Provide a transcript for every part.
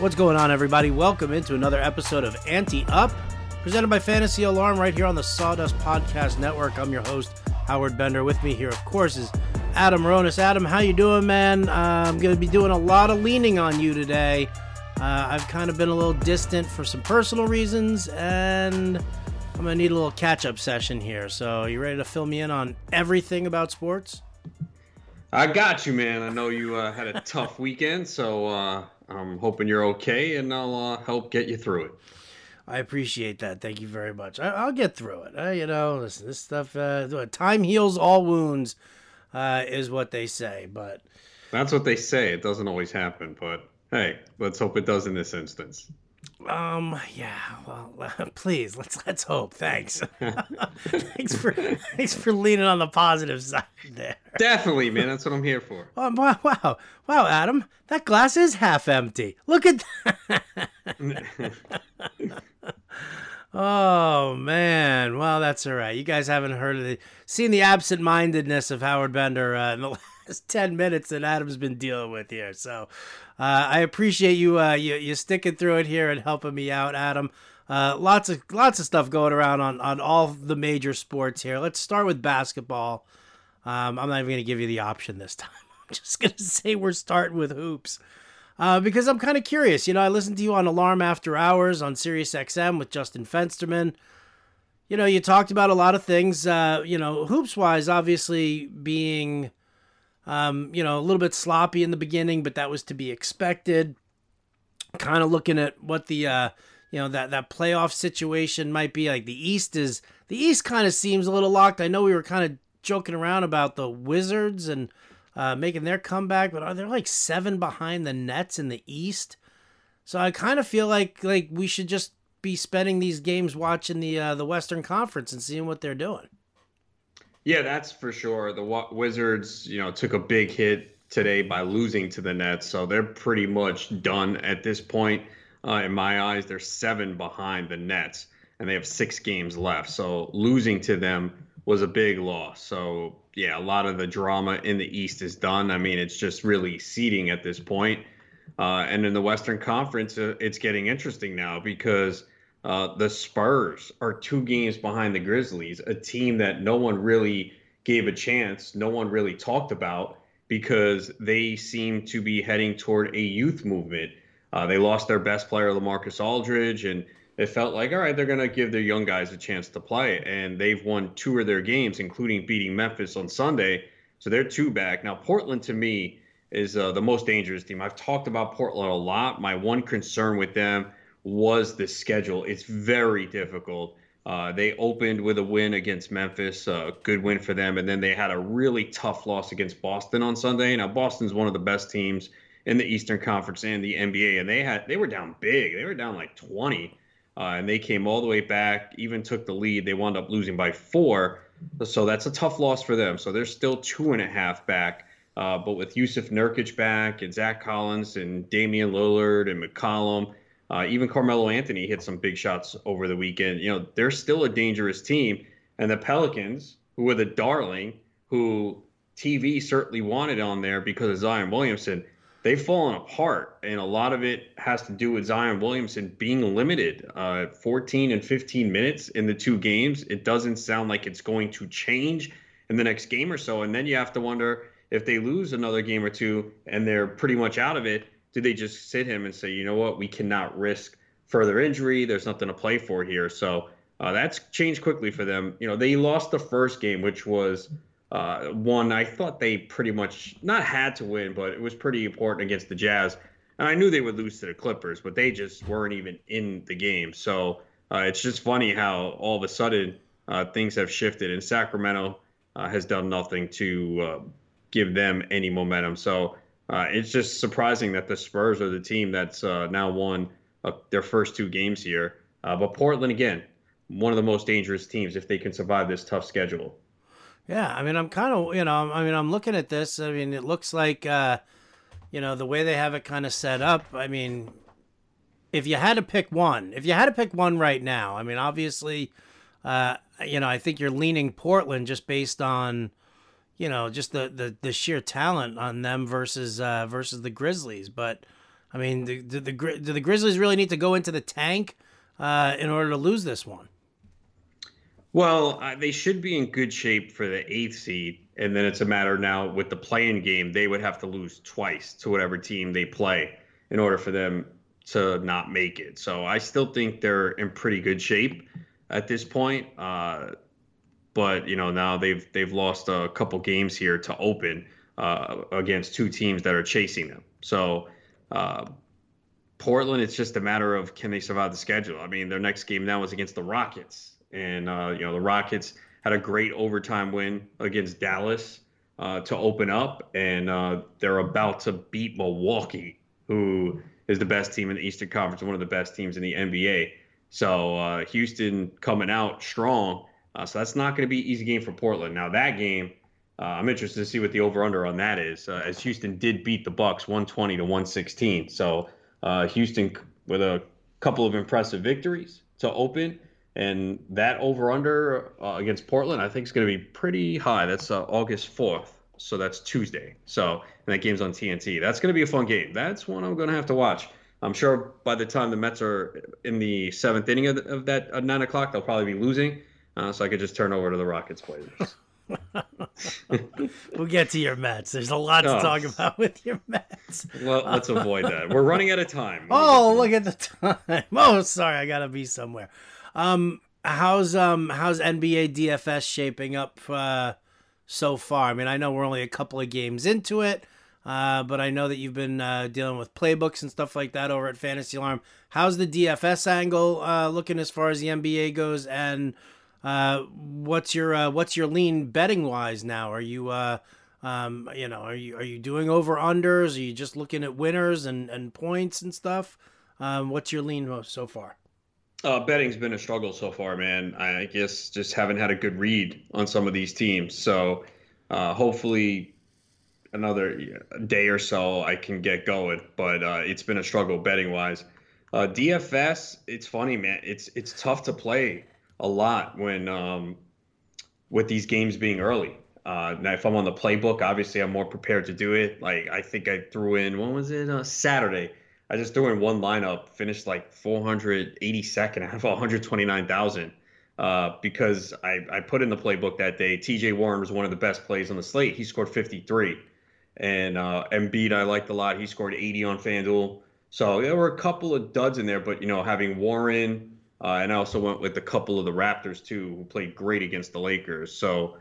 What's going on, everybody? Welcome into another episode of Anti Up, presented by Fantasy Alarm right here on the Sawdust Podcast Network. I'm your host, Howard Bender. With me here, of course, is Adam Ronis. Adam, how you doing, man? Uh, I'm going to be doing a lot of leaning on you today. Uh, I've kind of been a little distant for some personal reasons, and I'm going to need a little catch-up session here. So, you ready to fill me in on everything about sports? I got you, man. I know you uh, had a tough weekend, so uh, I'm hoping you're okay, and I'll uh, help get you through it. I appreciate that. Thank you very much. I, will get through it. Uh, you know, listen, this stuff, uh, time heals all wounds, uh, is what they say. But that's what they say. It doesn't always happen, but hey, let's hope it does in this instance. Um. Yeah. Well, please let's let's hope. Thanks. thanks for thanks for leaning on the positive side there. Definitely, man. That's what I'm here for. Oh, wow, wow, wow, Adam. That glass is half empty. Look at that. oh man. Well, that's all right. You guys haven't heard of the seen the absent-mindedness of Howard Bender uh, in the last ten minutes that Adam's been dealing with here. So uh, I appreciate you, uh, you you sticking through it here and helping me out, Adam. Uh, lots of lots of stuff going around on on all the major sports here. Let's start with basketball. Um, I'm not even going to give you the option this time. I'm just going to say we're starting with hoops. Uh, because I'm kind of curious. You know, I listened to you on Alarm After Hours on Sirius XM with Justin Fensterman. You know, you talked about a lot of things, uh, you know, hoops wise, obviously being um, you know, a little bit sloppy in the beginning, but that was to be expected. Kind of looking at what the uh, you know that that playoff situation might be like. The East is the East kind of seems a little locked. I know we were kind of joking around about the Wizards and uh, making their comeback, but are they like seven behind the Nets in the East? So I kind of feel like like we should just be spending these games watching the uh, the Western Conference and seeing what they're doing. Yeah, that's for sure. The Wizards, you know, took a big hit today by losing to the Nets, so they're pretty much done at this point. Uh, in my eyes, they're seven behind the Nets, and they have six games left. So losing to them was a big loss. So yeah, a lot of the drama in the East is done. I mean, it's just really seeding at this point. Uh, and in the Western Conference, uh, it's getting interesting now because uh, the Spurs are two games behind the Grizzlies, a team that no one really gave a chance, no one really talked about because they seem to be heading toward a youth movement. Uh, they lost their best player, LaMarcus Aldridge, and it felt like, all right, they're going to give their young guys a chance to play. And they've won two of their games, including beating Memphis on Sunday. So they're two back. Now, Portland to me is uh, the most dangerous team. I've talked about Portland a lot. My one concern with them was the schedule. It's very difficult. Uh, they opened with a win against Memphis, a uh, good win for them, and then they had a really tough loss against Boston on Sunday. Now Boston's one of the best teams in the Eastern Conference and the NBA, and they had they were down big. They were down like 20, uh, and they came all the way back, even took the lead. They wound up losing by four, so that's a tough loss for them. So they're still two and a half back. Uh, but with Jusuf Nurkic back and Zach Collins and Damian Lillard and McCollum, uh, even Carmelo Anthony hit some big shots over the weekend. You know, they're still a dangerous team. And the Pelicans, who were the darling, who TV certainly wanted on there because of Zion Williamson, they've fallen apart. And a lot of it has to do with Zion Williamson being limited uh, 14 and 15 minutes in the two games. It doesn't sound like it's going to change in the next game or so. And then you have to wonder if they lose another game or two and they're pretty much out of it do they just sit him and say, you know what, we cannot risk further injury? There's nothing to play for here. So uh, that's changed quickly for them. You know, they lost the first game, which was uh, one I thought they pretty much not had to win, but it was pretty important against the Jazz. And I knew they would lose to the Clippers, but they just weren't even in the game. So uh, it's just funny how all of a sudden uh, things have shifted, and Sacramento uh, has done nothing to uh, give them any momentum. So uh, it's just surprising that the Spurs are the team that's uh, now won uh, their first two games here. Uh, but Portland, again, one of the most dangerous teams if they can survive this tough schedule. Yeah, I mean, I'm kind of, you know, I mean, I'm looking at this. I mean, it looks like, uh, you know, the way they have it kind of set up. I mean, if you had to pick one, if you had to pick one right now, I mean, obviously, uh, you know, I think you're leaning Portland just based on you know just the the, the sheer talent on them versus uh, versus the Grizzlies. But I mean, do, do the do the Grizzlies really need to go into the tank uh, in order to lose this one? Well, uh, they should be in good shape for the eighth seed, and then it's a matter now with the play-in game. They would have to lose twice to whatever team they play in order for them to not make it. So I still think they're in pretty good shape at this point. Uh, but you know now they've they've lost a couple games here to open uh, against two teams that are chasing them. So uh, Portland, it's just a matter of can they survive the schedule. I mean, their next game now is against the Rockets and uh, you know the Rockets had a great overtime win against Dallas uh, to open up, and uh, they're about to beat Milwaukee, who is the best team in the Eastern Conference, one of the best teams in the NBA. So uh, Houston coming out strong. Uh, so that's not going to be easy game for Portland. Now that game, uh, I'm interested to see what the over/under on that is, as Houston did beat the Bucks 120 to 116. So Houston with a couple of impressive victories to open and that over under uh, against Portland, I think is going to be pretty high. That's uh, August 4th. So that's Tuesday. So, and that game's on TNT. That's going to be a fun game. That's one I'm going to have to watch. I'm sure by the time the Mets are in the seventh inning of, of that at nine o'clock, they'll probably be losing. Uh, so I could just turn over to the Rockets Blazers. we'll get to your Mets. There's a lot to oh. talk about with your Mets. Well, let's avoid that. We're running out of time. Oh, look at the time. Oh, sorry, I gotta be somewhere. Um, how's um how's NBA DFS shaping up uh, so far? I mean, I know we're only a couple of games into it, uh, but I know that you've been uh, dealing with playbooks and stuff like that over at Fantasy Alarm. How's the DFS angle uh, looking as far as the NBA goes? And uh, what's your uh, what's your lean betting wise now? Are you uh, um, you know, are you are you doing over unders? Are you just looking at winners and, and points and stuff? Um, what's your lean so far? Uh, betting's been a struggle so far, man. I guess just haven't had a good read on some of these teams. So uh, hopefully another day or so I can get going. But uh, it's been a struggle betting wise. Uh, DFS, it's funny, man. It's it's tough to play a lot when um, with these games being early. Uh, now, if I'm on the playbook, obviously I'm more prepared to do it. Like I think I threw in when was it uh, Saturday? I just threw in one lineup, finished like 482nd out of 129,000 uh, because I, I put in the playbook that day. TJ Warren was one of the best plays on the slate. He scored 53. And uh, Embiid, I liked a lot. He scored 80 on FanDuel. So there were a couple of duds in there, but, you know, having Warren, uh, and I also went with a couple of the Raptors, too, who played great against the Lakers. So,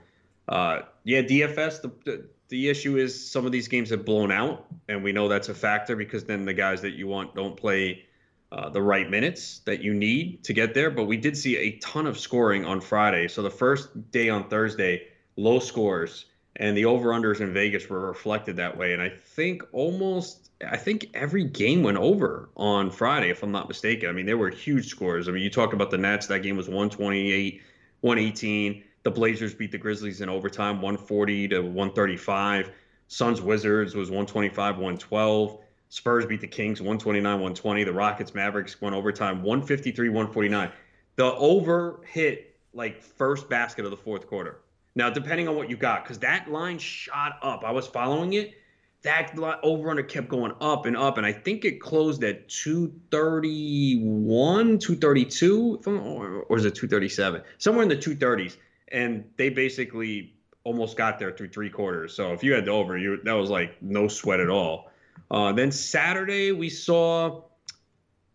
uh, yeah, DFS, the, the the issue is some of these games have blown out, and we know that's a factor because then the guys that you want don't play uh, the right minutes that you need to get there. But we did see a ton of scoring on Friday. So the first day on Thursday, low scores, and the over unders in Vegas were reflected that way. And I think almost, I think every game went over on Friday, if I'm not mistaken. I mean, there were huge scores. I mean, you talk about the Nets, that game was 128, 118. The Blazers beat the Grizzlies in overtime, 140 to 135. Suns Wizards was 125 112. Spurs beat the Kings 129 120. The Rockets Mavericks went overtime 153 149. The over hit like first basket of the fourth quarter. Now, depending on what you got, because that line shot up. I was following it. That over under kept going up and up, and I think it closed at 231, 232, or, is it 237? Somewhere in the 230s and they basically almost got there through three quarters. So if you had the over, you that was like no sweat at all. Uh, then Saturday we saw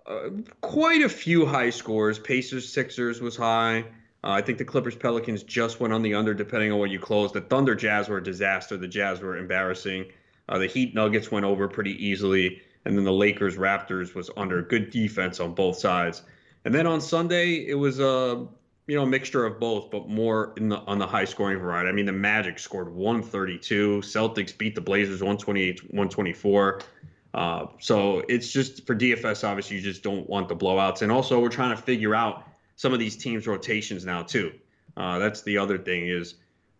uh, quite a few high scores. Pacers Sixers was high. Uh, I think the Clippers Pelicans just went on the under, depending on what you closed. The Thunder Jazz were a disaster. The Jazz were embarrassing. Uh, the Heat Nuggets went over pretty easily, and then the Lakers Raptors was under. Good defense on both sides. And then on Sunday it was a uh, you know, a mixture of both, but more in the on the high scoring variety. I mean, the Magic scored 132. Celtics beat the Blazers 128, 124. Uh, so it's just for DFS, obviously, you just don't want the blowouts. And also, we're trying to figure out some of these teams' rotations now too. Uh, that's the other thing is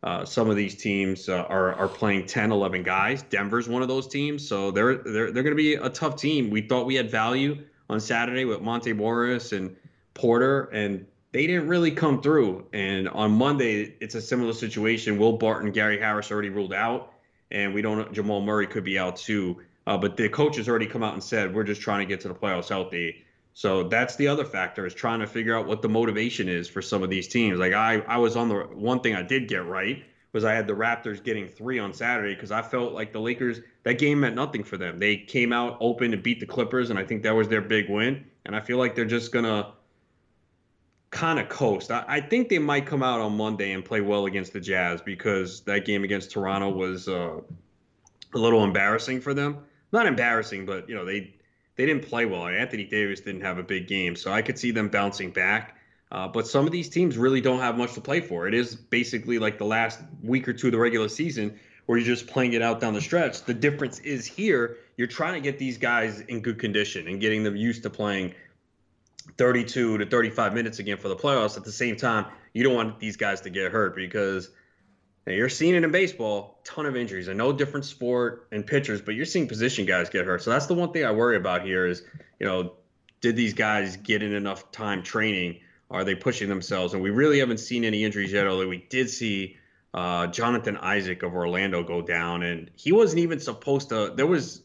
uh, some of these teams uh, are are playing 10, 11 guys. Denver's one of those teams, so they're they're they're going to be a tough team. We thought we had value on Saturday with Monte Morris and Porter, and they didn't really come through. And on Monday, it's a similar situation. Will Barton, Gary Harris already ruled out, and we don't. Know Jamal Murray could be out too. Uh, but the coach has already come out and said we're just trying to get to the playoffs healthy. So that's the other factor is trying to figure out what the motivation is for some of these teams. Like I, I was on the one thing I did get right was I had the Raptors getting three on Saturday because I felt like the Lakers that game meant nothing for them. They came out open to beat the Clippers, and I think that was their big win. And I feel like they're just gonna kind of coast. I, I, think they might come out on Monday and play well against the Jazz because that game against Toronto was uh, a little embarrassing for them. Not embarrassing, but you know they they didn't play well. Anthony Davis didn't have a big game, so I could see them bouncing back. Uh, but some of these teams really don't have much to play for. It is basically like the last week or two of the regular season where you're just playing it out down the stretch. The difference is here, you're trying to get these guys in good condition and getting them used to playing 32 to 35 minutes again for the playoffs. At the same time, you don't want these guys to get hurt because you're seeing it in baseball, ton of injuries. I know different sport and pitchers, but you're seeing position guys get hurt. So that's the one thing I worry about here is, you know, did these guys get in enough time training? Are they pushing themselves? And we really haven't seen any injuries yet, although we did see uh, Jonathan Isaac of Orlando go down, and he wasn't even supposed to. There was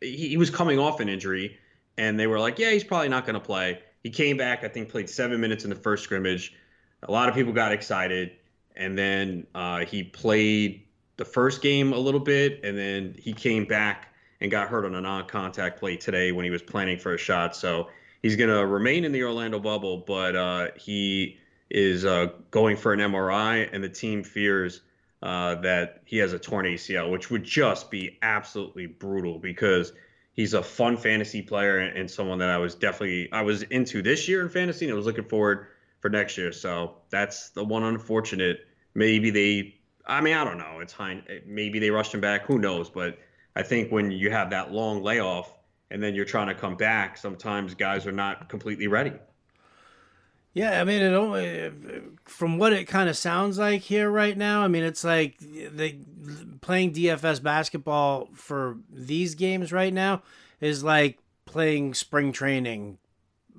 he, he was coming off an injury, and they were like, yeah, he's probably not going to play. He came back, I think, played seven minutes in the first scrimmage. A lot of people got excited, and then uh, he played the first game a little bit, and then he came back and got hurt on a non-contact play today when he was planning for a shot. So he's going to remain in the Orlando bubble, but uh, he is uh, going for an MRI, and the team fears uh, that he has a torn ACL, which would just be absolutely brutal because he's a fun fantasy player and someone that I was definitely I was into this year in fantasy, and I was looking forward for next year. So that's the one unfortunate. Maybe they, I mean, I don't know. It's fine. Maybe they rushed him back. Who knows? But I think when you have that long layoff and then you're trying to come back, sometimes guys are not completely ready. Yeah, I mean, it only from what it kind of sounds like here right now. I mean, it's like they playing DFS basketball for these games right now is like playing spring training,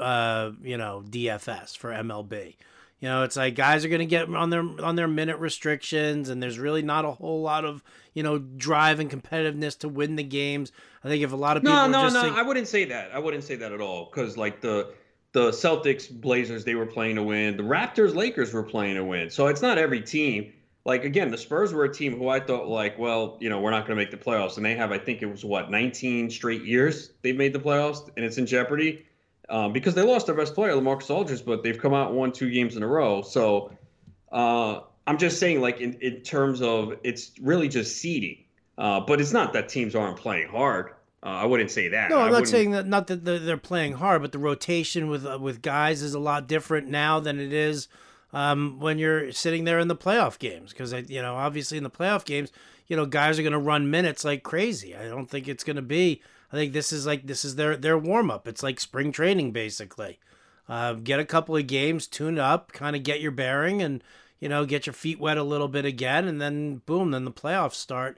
uh, you know, DFS for MLB. You know, it's like guys are going to get on their on their minute restrictions, and there's really not a whole lot of you know drive and competitiveness to win the games. I think if a lot of people no, no, no, saying, I wouldn't say that. I wouldn't say that at all because like the the Celtics, Blazers, they were playing to win. The Raptors, Lakers were playing to win. So it's not every team. Like again, the Spurs were a team who I thought like, well, you know, we're not going to make the playoffs, and they have, I think it was what, 19 straight years they've made the playoffs, and it's in jeopardy um, because they lost their best player, LaMarcus Aldridge, but they've come out and won two games in a row. So uh, I'm just saying, like in, in terms of it's really just seeding, uh, but it's not that teams aren't playing hard. Uh, I wouldn't say that. No, I'm not saying that. Not that they're playing hard, but the rotation with uh, with guys is a lot different now than it is um, when you're sitting there in the playoff games. Because you know, obviously in the playoff games, you know, guys are going to run minutes like crazy. I don't think it's going to be. I think this is like this is their their warm up. It's like spring training basically. Uh, get a couple of games, tune up, kind of get your bearing, and you know, get your feet wet a little bit again, and then boom, then the playoffs start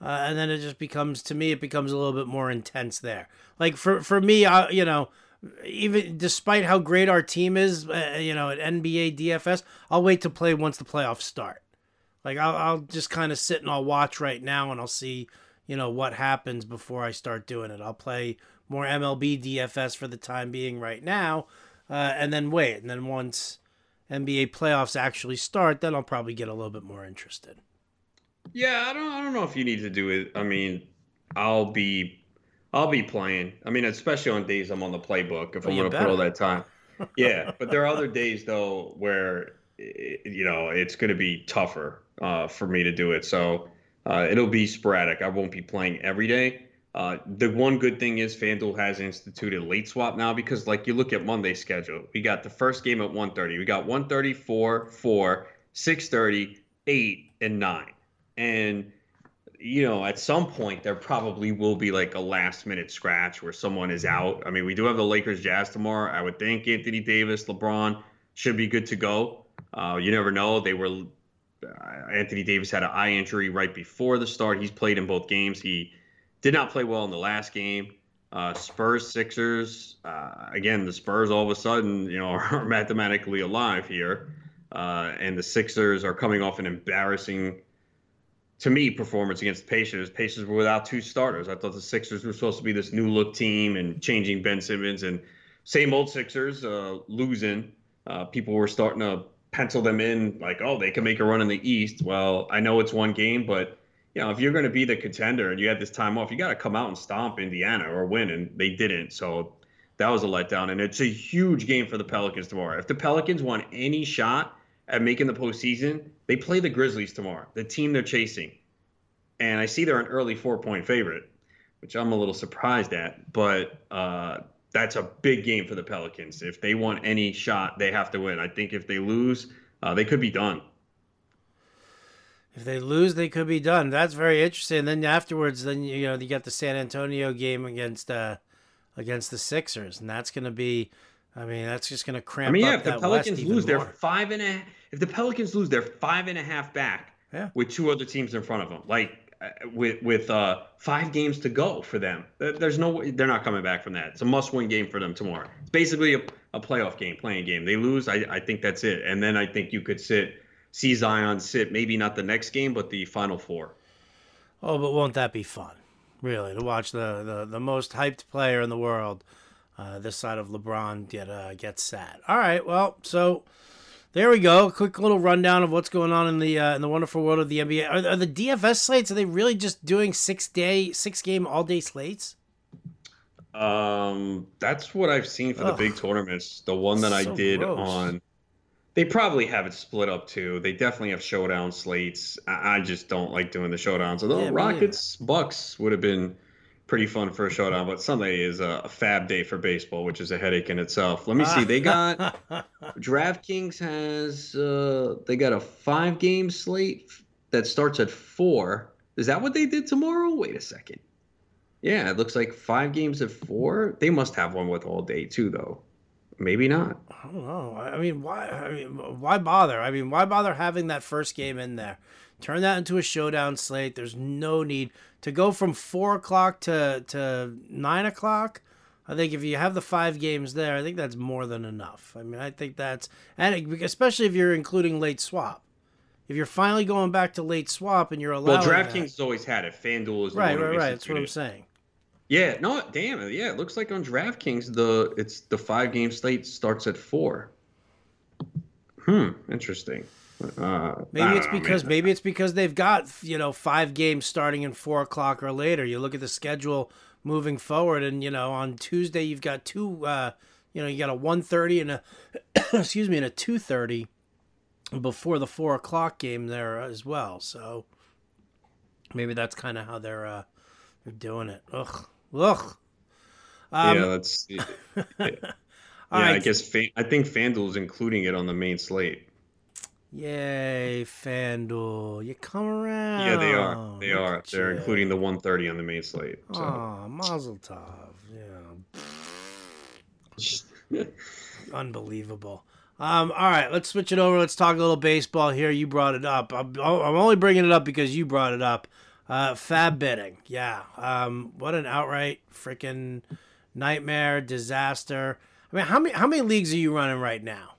uh, and then it just becomes to me it becomes a little bit more intense there. Like for for me, I, you know, even despite how great our team is, uh, you know, at NBA DFS, I'll wait to play once the playoffs start. Like I'll I'll just kind of sit and I'll watch right now and I'll see you know what happens before I start doing it. I'll play more MLB DFS for the time being right now, uh, and then wait, and then once NBA playoffs actually start, then I'll probably get a little bit more interested. Yeah, I don't I don't know if you need to do it. I mean, I'll be I'll be playing. I mean, especially on days I'm on the playbook if well, I'm going to put all that time. yeah, but there are other days though where you know it's going to be tougher uh, for me to do it. So uh, it'll be sporadic. I won't be playing every day. Uh, the one good thing is FanDuel has instituted late swap now because, like, you look at Monday's schedule. We got the first game at 1.30. We got 1.30, 4, 4, 6.30, 8, and 9. And you know, at some point there probably will be like a last minute scratch where someone is out. I mean, we do have the Lakers Jazz tomorrow. I would think Anthony Davis, LeBron should be good to go. Uh, you never know. They were Anthony Davis had an eye injury right before the start. He's played in both games. He did not play well in the last game. Uh, Spurs, Sixers. Uh, again, the Spurs all of a sudden, you know, are mathematically alive here, uh, and the Sixers are coming off an embarrassing to me, performance against the Pacers. Pacers were without two starters. I thought the Sixers were supposed to be this new look team and changing Ben Simmons and same old Sixers uh, losing. Uh, people were starting to pencil them in like, oh, they can make a run in the East. Well, I know it's one game, but you know, if you're going to be the contender and you had this time off, you got to come out and stomp Indiana or win, and they didn't. So that was a letdown, and it's a huge game for the Pelicans tomorrow. If the Pelicans want any shot at making the postseason, they play the Grizzlies tomorrow, the team they're chasing. And I see they're an early four point favorite, which I'm a little surprised at, but uh, that's a big game for the Pelicans. If they want any shot, they have to win. I think if they lose, uh, they could be done. If they lose, they could be done. That's very interesting. And then afterwards, then you know you got the San Antonio game against uh, against the Sixers, and that's going to be. I mean, that's just going to cramp. I mean, yeah. If the Pelicans lose, they're five and a. If the Pelicans lose, they're five and a half back. Yeah. With two other teams in front of them, like with with uh, five games to go for them. There's no they're not coming back from that. It's a must-win game for them tomorrow. It's basically a, a playoff game, play-in game. They lose, I, I think that's it. And then I think you could sit, see Zion sit, maybe not the next game, but the final four. Oh, but won't that be fun? Really, to watch the the, the most hyped player in the world, uh, this side of LeBron get uh, get sad. All right, well, so there we go. Quick little rundown of what's going on in the uh, in the wonderful world of the NBA. Are, are, the DFS slates? Are they really just doing six day, six game, all day slates? Um, that's what I've seen for Ugh. the big tournaments. The one that so I did gross. on, they probably have it split up too. They definitely have showdown slates. I, I just don't like doing the showdowns. Although yeah, Rockets Bucks would have been pretty fun for a showdown. But Sunday is a, FAAB day for baseball, which is a headache in itself. Let me see. They got DraftKings has uh, they got a five game slate that starts at four. Is that what they did tomorrow? Wait a second. Yeah, it looks like five games at four. They must have one with all day too, though. Maybe not. I don't know. I mean, why? I mean, why bother? I mean, why bother having that first game in there? Turn that into a showdown slate. There's no need to go from four o'clock to to nine o'clock. I think if you have the five games there, I think that's more than enough. I mean, I think that's and especially if you're including late swap. If you're finally going back to late swap and you're allowed, well, DraftKings has always had it. FanDuel is right, right, right. That's what I'm saying. Yeah, no, damn it. Yeah, it looks like on DraftKings the it's the five game slate starts at four. Hmm, interesting. Uh, maybe it's because man. maybe it's because they've got you know five games starting in four o'clock or later. You look at the schedule moving forward, and you know on Tuesday you've got two. Uh, you know you got a one thirty and a excuse me and a two thirty before the four o'clock game there as well. So maybe that's kind of how they're uh, they're doing it. Ugh, ugh. Um, yeah, let's see. Yeah, yeah right. I guess Fan- I think FanDuel's including it on the main slate. Yay, FanDuel. You come around. Yeah, they are. They Look are. They're you. including the 130 on the main slate. So. Oh, Mazel Tov. Yeah. Unbelievable. Um, all right, let's switch it over. Let's talk a little baseball here. You brought it up. I'm, I'm only bringing it up because you brought it up. Uh, FAAB betting. Yeah. Um, what an outright freaking nightmare, disaster. I mean, how many how many leagues are you running right now?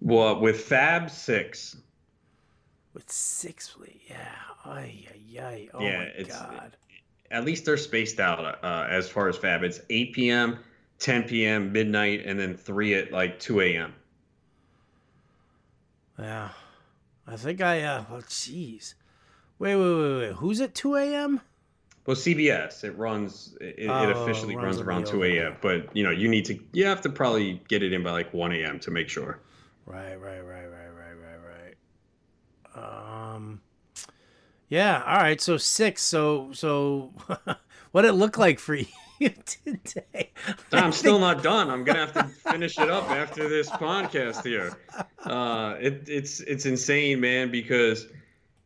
Well, with FAAB six. With six, yeah. Ay, ay, ay. Oh yeah, my god. At least they're spaced out uh, as far as FAAB. It's 8 p.m., 10 p.m., midnight, and then three at like 2 a.m. Yeah, I think I. uh Oh, jeez. Wait, wait, wait, wait. Who's at 2 a.m.? Well, CBS it runs. It, oh, it officially runs, runs around 2 a.m. But you know, you need to. You have to probably get it in by like 1 a.m. to make sure. Right, right, right, right, right, right, right. Um, yeah. All right. So six. So so, what it look like for you today? I'm still not done. I'm gonna have to finish it up after this podcast here. Uh, it, it's it's insane, man, because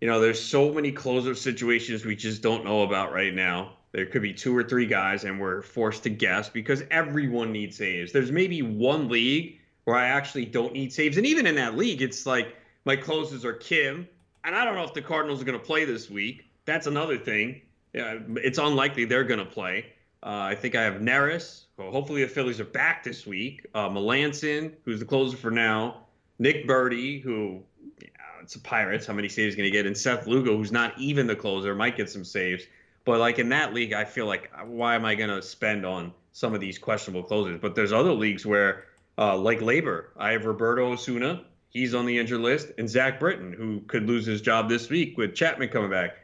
you know there's so many closer situations we just don't know about right now. There could be two or three guys, and we're forced to guess because everyone needs saves. There's maybe one league where I actually don't need saves. And even in that league, it's like my closers are Kim, and I don't know if the Cardinals are going to play this week. That's another thing. Yeah, it's unlikely they're going to play. Uh, I think I have Neris. Well, hopefully the Phillies are back this week. Uh, Melancon, who's the closer for now. Nick Burdi, who it's the Pirates. How many saves going to get? And Seth Lugo, who's not even the closer, might get some saves. But like in that league, I feel like why am I going to spend on some of these questionable closers? But there's other leagues where, uh, like LABR, I have Roberto Osuna. He's on the injured list, and Zach Britton, who could lose his job this week with Chapman coming back,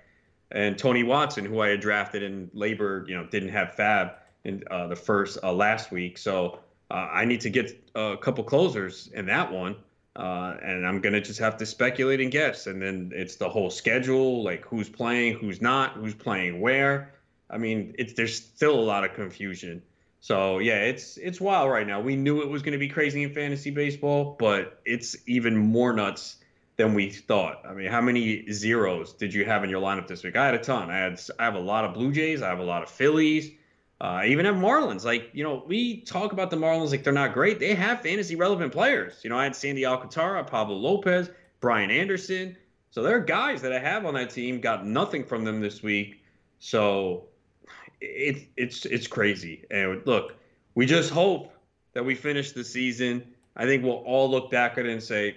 and Tony Watson, who I had drafted in LABR, you know, didn't have FAAB in uh, the first uh, last week. So uh, I need to get a couple closers in that one. Uh, and I'm gonna just have to speculate and guess, and then it's the whole schedule, like who's playing, who's not, who's playing where. I mean, it's there's still a lot of confusion. So yeah, it's it's wild right now. We knew it was going to be crazy in fantasy baseball, but it's even more nuts than we thought. I mean, how many zeros did you have in your lineup this week? I had a ton. I had I have a lot of Blue Jays. I have a lot of Phillies. Uh, I even have Marlins. Like, you know, we talk about the Marlins like they're not great. They have fantasy relevant players. You know, I had Sandy Alcantara, Pablo Lopez, Brian Anderson. So there are guys that I have on that team. Got nothing from them this week. So it's it's it's crazy. And look, we just hope that we finish the season. I think we'll all look back at it and say,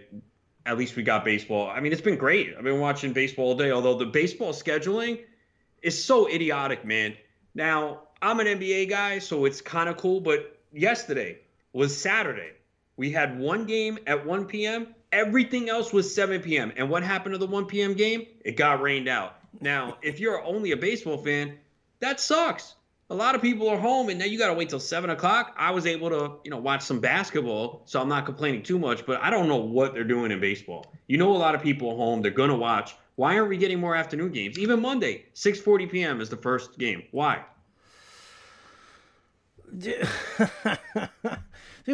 at least we got baseball. I mean, it's been great. I've been watching baseball all day. Although the baseball scheduling is so idiotic, man. Now I'm an NBA guy, so it's kind of cool. But yesterday was Saturday. We had one game at 1 p.m. Everything else was 7 p.m. And what happened to the 1 p.m. game? It got rained out. Now, if you're only a baseball fan, that sucks. A lot of people are home, and now you got to wait till seven o'clock. I was able to, you know, watch some basketball, so I'm not complaining too much. But I don't know what they're doing in baseball. You know, a lot of people are home; they're gonna watch. Why aren't we getting more afternoon games? Even Monday, 6:40 p.m. is the first game. Why? Dude,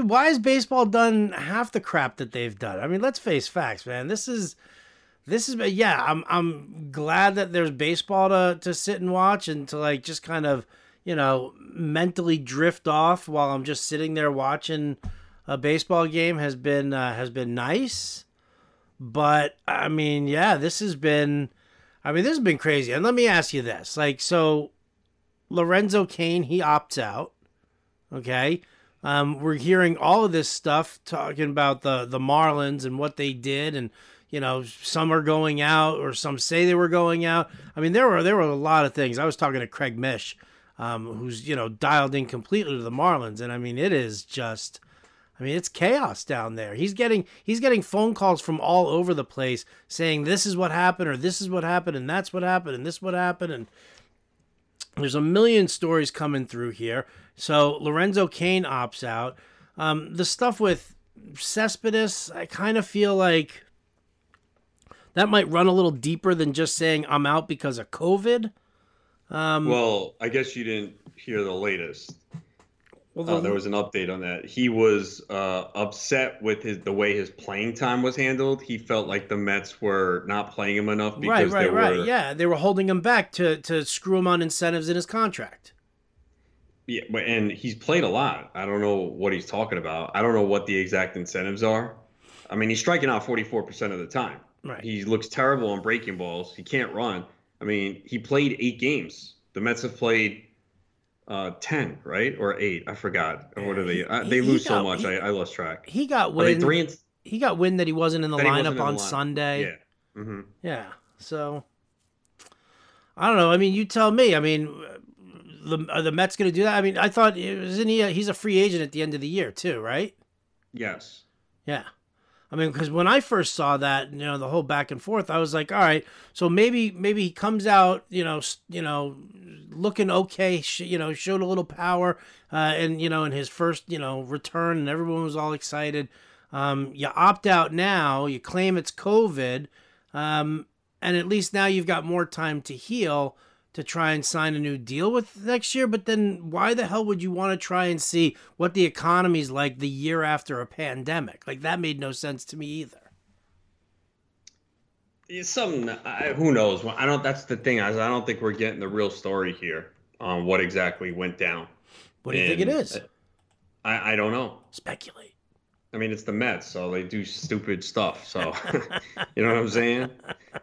why has baseball done half the crap that they've done? I mean, let's face facts, man. This is this is yeah, I'm I'm glad that there's baseball to to sit and watch and to like just kind of, you know, mentally drift off while I'm just sitting there watching a baseball game has been uh, has been nice. But I mean, yeah, this has been I mean, this has been crazy. And let me ask you this. Like so Lorenzo Cain, he opts out Okay. Um, we're hearing all of this stuff talking about the the Marlins and what they did, and you know some are going out or some say they were going out. I mean, there were there were a lot of things. I was talking to Craig Mish, um, who's you know dialed in completely to the Marlins, and I mean it is just. I mean, it's chaos down there. He's getting he's getting phone calls from all over the place saying this is what happened or this is what happened and that's what happened and this what happened and there's a million stories coming through here. So Lorenzo Cain opts out. Um, the stuff with Cespedes, I kind of feel like that might run a little deeper than just saying I'm out because of COVID. Um, well, I guess you didn't hear the latest. Well, the, uh, there was an update on that. He was uh, upset with his the way his playing time was handled. He felt like the Mets were not playing him enough because right, right, right. Were, yeah, they were holding him back to to screw him on incentives in his contract. Yeah, but and he's played a lot. I don't know what he's talking about. I don't know what the exact incentives are. I mean, he's striking out 44% of the time. Right. He looks terrible on breaking balls. He can't run. I mean, he played eight games. The Mets have played uh, 10, right? Or eight. I forgot. Or what are they? Uh, they lose got, so much. He, I, I lost track. He got wind. Three and, he got wind that he wasn't in the lineup on the Sunday. Yeah. Mm-hmm. Yeah. So I don't know. I mean, you tell me. I mean, the are the Mets going to do that? I mean, I thought isn't he? A, he's a free agent at the end of the year too, right? Yes. Yeah. I mean, because when I first saw that, you know, the whole back and forth, I was like, all right, so maybe maybe he comes out, you know, you know, looking okay, you know, showed a little power, uh, and you know, in his first, you know, return, and everyone was all excited. Um, you opt out now, you claim it's COVID, um, and at least now you've got more time to heal to try and sign a new deal with next year, but then why the hell would you want to try and see what the economy's like the year after a pandemic? Like that made no sense to me either. It's something I, who knows. I don't. That's the thing. I, I don't think we're getting the real story here on what exactly went down. What do you and think it is? I, I don't know. Speculate. I mean, it's the Mets, so they do stupid stuff. So, you know what I'm saying?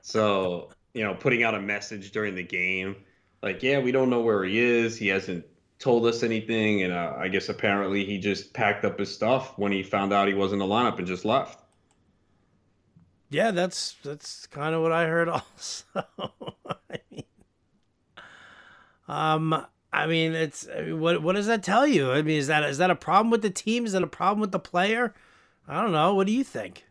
So you know, putting out a message during the game, like, yeah, we don't know where he is. He hasn't told us anything, and uh, I guess apparently he just packed up his stuff when he found out he wasn't in the lineup and just left. Yeah, that's that's kind of what I heard also. I mean, um, I mean, it's what what does that tell you? I mean, is that is that a problem with the team? Is that a problem with the player? I don't know. What do you think?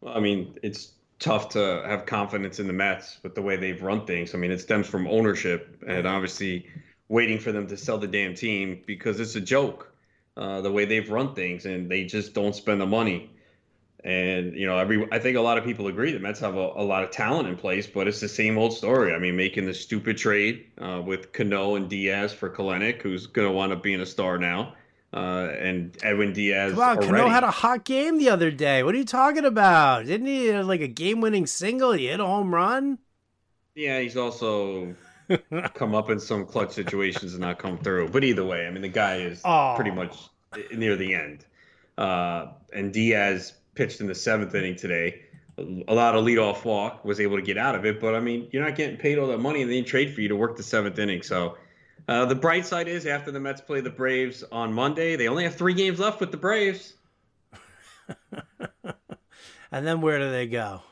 Well, I mean, it's tough to have confidence in the Mets with the way they've run things. I mean, it stems from ownership and obviously waiting for them to sell the damn team because it's a joke uh, the way they've run things and they just don't spend the money. And you know, every I think a lot of people agree the Mets have a, a lot of talent in place, but it's the same old story. I mean, making the stupid trade uh, with Cano and Diaz for Kelenic, who's going to wind up being a star now, uh, and Edwin Diaz. Come on, Cano had a hot game the other day. What are you talking about? Didn't he have like a game-winning single? He hit a home run. Yeah, he's also come up in some clutch situations and not come through. But either way, I mean, the guy is oh. pretty much near the end. Uh, and Diaz pitched in the seventh inning today. A lot of leadoff walk, was able to get out of it. But I mean, you're not getting paid all that money, and they trade for you to work the seventh inning. So uh, the bright side is after the Mets play the Braves on Monday, they only have three games left with the Braves. and then where do they go?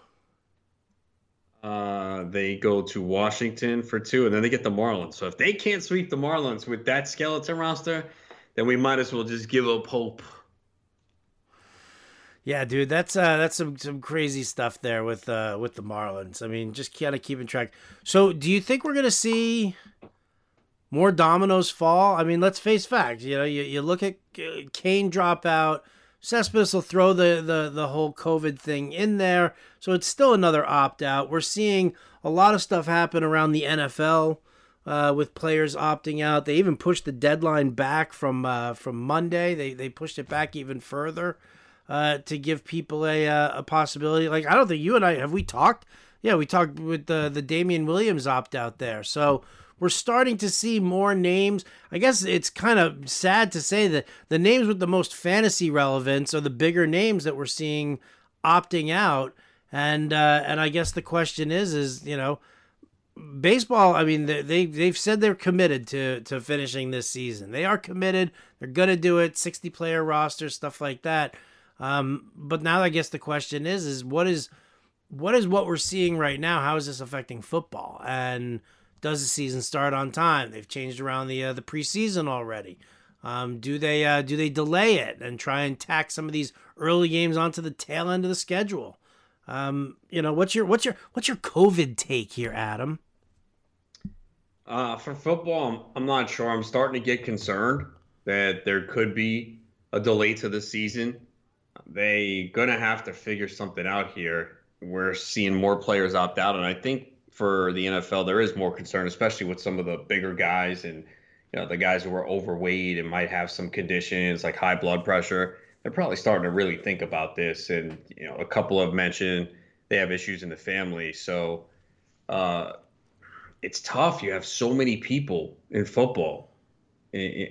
Uh, they go to Washington for two, and then they get the Marlins. So if they can't sweep the Marlins with that skeleton roster, then we might as well just give up hope. Yeah, dude, that's uh, that's some some crazy stuff there with uh, with the Marlins. I mean, just kind of keeping track. So, do you think we're gonna see more dominoes fall? I mean, let's face facts. You know, you, you look at Cain drop out. Cespedes will throw the, the the whole COVID thing in there, so it's still another opt out. We're seeing a lot of stuff happen around the NFL uh, with players opting out. They even pushed the deadline back from uh, from Monday. They they pushed it back even further uh, to give people a uh, a possibility. Like I don't think you and I have we talked. Yeah, we talked with the the Damien Williams opt out there. So we're starting to see more names. I guess it's kind of sad to say that the names with the most fantasy relevance are the bigger names that we're seeing opting out. And uh, and I guess the question is is you know baseball i mean they they've said they're committed to to finishing this season they are committed they're gonna do it 60 player roster stuff like that um, but now I guess the question is, is what is what is what we're seeing right now? How is this affecting football? And does the season start on time? They've changed around the uh, the preseason already. Um, do they uh, do they delay it and try and tack some of these early games onto the tail end of the schedule? Um, you know, what's your what's your what's your COVID take here, Adam? Uh, for football, I'm, I'm not sure. I'm starting to get concerned that there could be a delay to the season they gonna have to figure something out here. We're seeing more players opt out, and I think for the NFL there is more concern, especially with some of the bigger guys and you know the guys who are overweight and might have some conditions like high blood pressure. They're probably starting to really think about this, and you know a couple have mentioned they have issues in the family, so. Uh, it's tough. You have so many people in football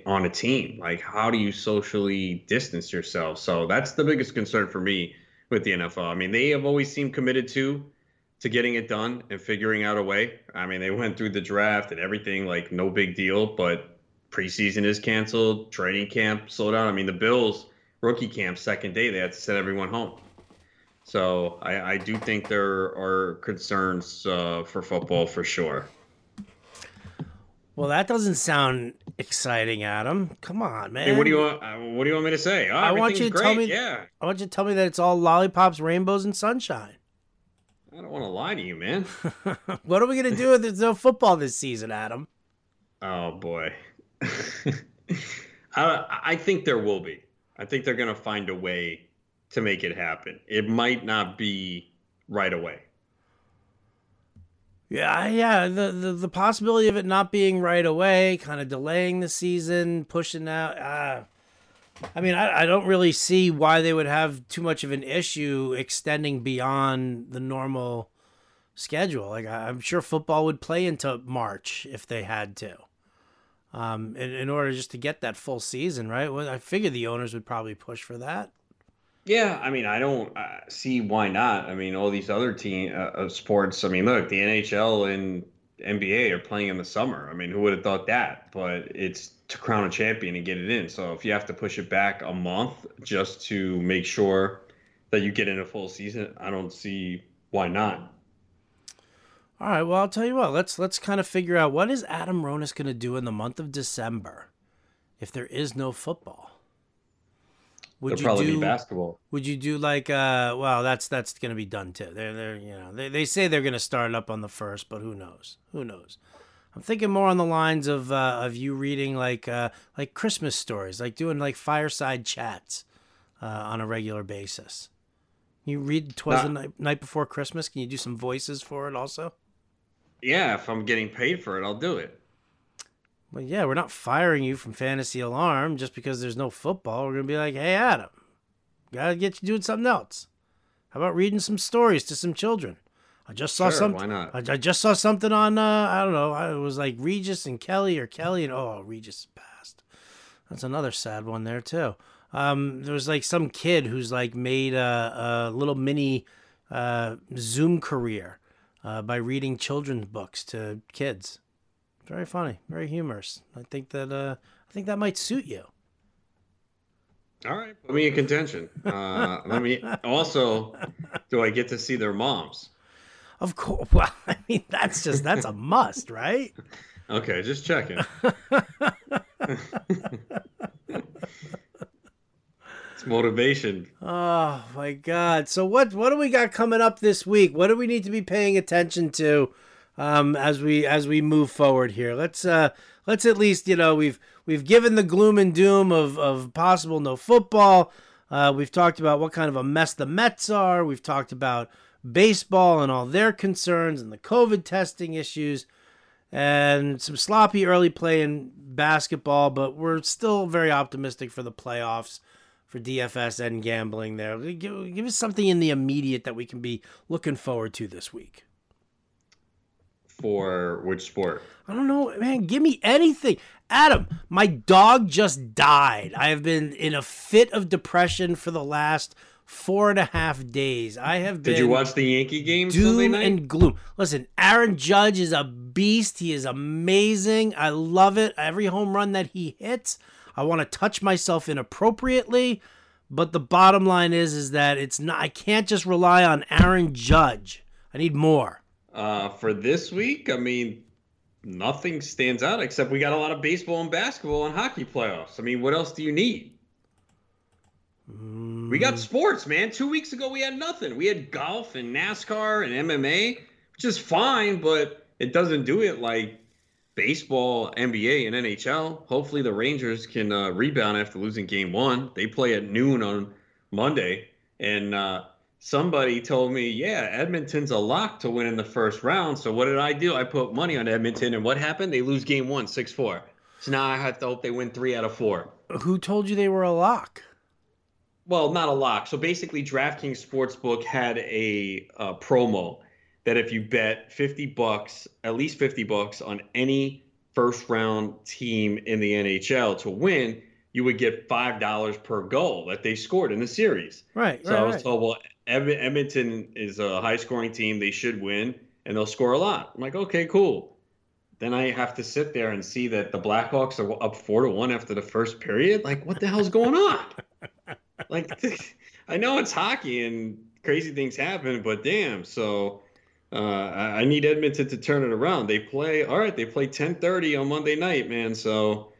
on a team. Like, how do you socially distance yourself? So that's the biggest concern for me with the NFL. I mean, they have always seemed committed to to getting it done and figuring out a way. I mean, they went through the draft and everything like no big deal, but preseason is canceled, training camp slowed down. I mean, the Bills rookie camp second day they had to send everyone home. So I, I do think there are concerns uh, for football for sure. Well, that doesn't sound exciting, Adam. Come on, man. Hey, what do you want? Uh, what do you want me to say? Oh, I want you to great. tell me. Yeah. I want you to tell me that it's all lollipops, rainbows, and sunshine. I don't want to lie to you, man. what are we gonna do if there's no football this season, Adam? Oh boy. I, I think there will be. I think they're gonna find a way to make it happen. It might not be right away. Yeah, yeah. The, the the possibility of it not being right away, kind of delaying the season, pushing out. Uh, I mean, I, I don't really see why they would have too much of an issue extending beyond the normal schedule. Like I, am sure football would play into March if they had to, um, in, in order just to get that full season, right? Well, I figure the owners would probably push for that. Yeah, I mean, I don't uh, see why not. I mean, all these other team uh, sports. I mean, look, the NHL and NBA are playing in the summer. I mean, who would have thought that? But it's to crown a champion and get it in. So if you have to push it back a month just to make sure that you get in a full season, I don't see why not. All right, well, I'll tell you what. Let's let's kind of figure out what is Adam Ronis going to do in the month of December if there is no football. Would There'll probably do, basketball. Would you do like uh well that's that's gonna be done too. They're they're you know, they, they say they're gonna start up on the first, but who knows? Who knows? I'm thinking more on the lines of uh, of you reading like uh, like Christmas stories, like doing like fireside chats uh, on a regular basis. Can you read "Twas the night, night Before Christmas." Can you do some voices for it also? Yeah, if I'm getting paid for it, I'll do it. Well, yeah, we're not firing you from Fantasy Alarm just because there's no football. We're gonna be like, hey, Adam, gotta get you doing something else. How about reading some stories to some children? I just saw sure, something. Why not? I, I, just saw something on. Uh, I don't know. It was like Regis and Kelly or Kelly and oh, Regis passed. That's another sad one there too. Um, there was like some kid who's like made a, a little mini uh, Zoom career uh, by reading children's books to kids. Very funny, very humorous. I think that uh, I think that might suit you. All right, put me in contention. Uh, let me also. Do I get to see their moms? Of course. Well, I mean, that's just that's a must, right? Okay, just checking. it's motivation. Oh my god! So what what do we got coming up this week? What do we need to be paying attention to? Um, as we as we move forward here. Let's uh, let's at least you know we've we've given the gloom and doom of of possible no football. Uh, we've talked about what kind of a mess the Mets are. We've talked about baseball and all their concerns and the COVID testing issues and some sloppy early play in basketball, but we're still very optimistic for the playoffs for DFS and gambling there. Give, give us something in the immediate that we can be looking forward to this week for which sport? I don't know, man. Give me anything. Adam, my dog just died. I have been in a fit of depression for the last four and a half days. I have been. Did you watch the Yankee game? Doom and gloom. Listen, Aaron Judge is a beast. He is amazing. I love it. Every home run that he hits, I want to touch myself inappropriately. But the bottom line is, is that it's not. I can't just rely on Aaron Judge. I need more. Uh, for this week, I mean, nothing stands out except we got a lot of baseball and basketball and hockey playoffs. I mean, what else do you need? Mm. We got sports, man. Two weeks ago, we had nothing. We had golf and NASCAR and MMA, which is fine, but it doesn't do it like baseball, NBA, and NHL. Hopefully, the Rangers can uh, rebound after losing game one. They play at noon on Monday. And uh, somebody told me, yeah, Edmonton's a lock to win in the first round. So what did I do? I put money on Edmonton, and what happened? They lose game one, 6 4. So now I have to hope they win three out of four. Who told you they were a lock? Well, not a lock. So basically, DraftKings Sportsbook had a, a promo that if you bet 50 bucks, at least 50 bucks on any first round team in the NHL to win, you would get five dollars per goal that they scored in the series. Right. So right, I was right. told, well, Edmonton is a high scoring team. They should win and they'll score a lot. I'm like, okay, cool. Then I have to sit there and see that the Blackhawks are up four to one after the first period. Like, what the hell's going on? like, I know it's hockey and crazy things happen, but damn. So uh, I need Edmonton to turn it around. They play all right. They play 10:30 on Monday night, man. So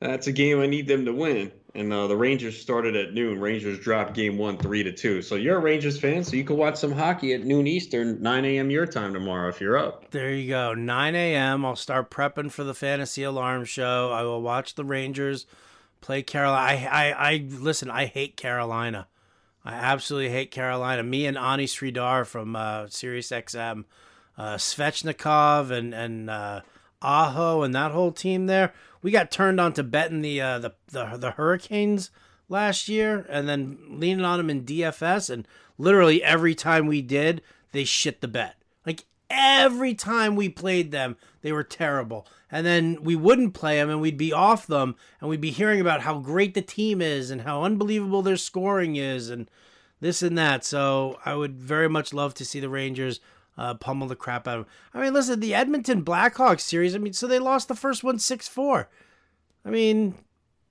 that's a game I need them to win and uh, the Rangers started at noon. Rangers dropped game one, three to two. So you're a Rangers fan, so you can watch some hockey at noon Eastern, 9 a.m. your time tomorrow if you're up. There you go, 9 a.m. I'll start prepping for the fantasy alarm show. I will watch the Rangers play Carolina. I, I, I listen. I hate Carolina. I absolutely hate Carolina. Me and Ani Sridhar from uh, Sirius XM, uh, Svechnikov and and uh, Aho and that whole team there we got turned on to betting the uh, the, the the Hurricanes last year, and then leaning on them in DFS, and literally every time we did, they shit the bet. Like every time we played them, they were terrible. And then we wouldn't play them, and we'd be off them, and we'd be hearing about how great the team is and how unbelievable their scoring is, and this and that. So I would very much love to see the Rangers uh, pummel the crap out of him. I mean, listen, the Edmonton Blackhawks series. I mean, so they lost the first one six four. I mean,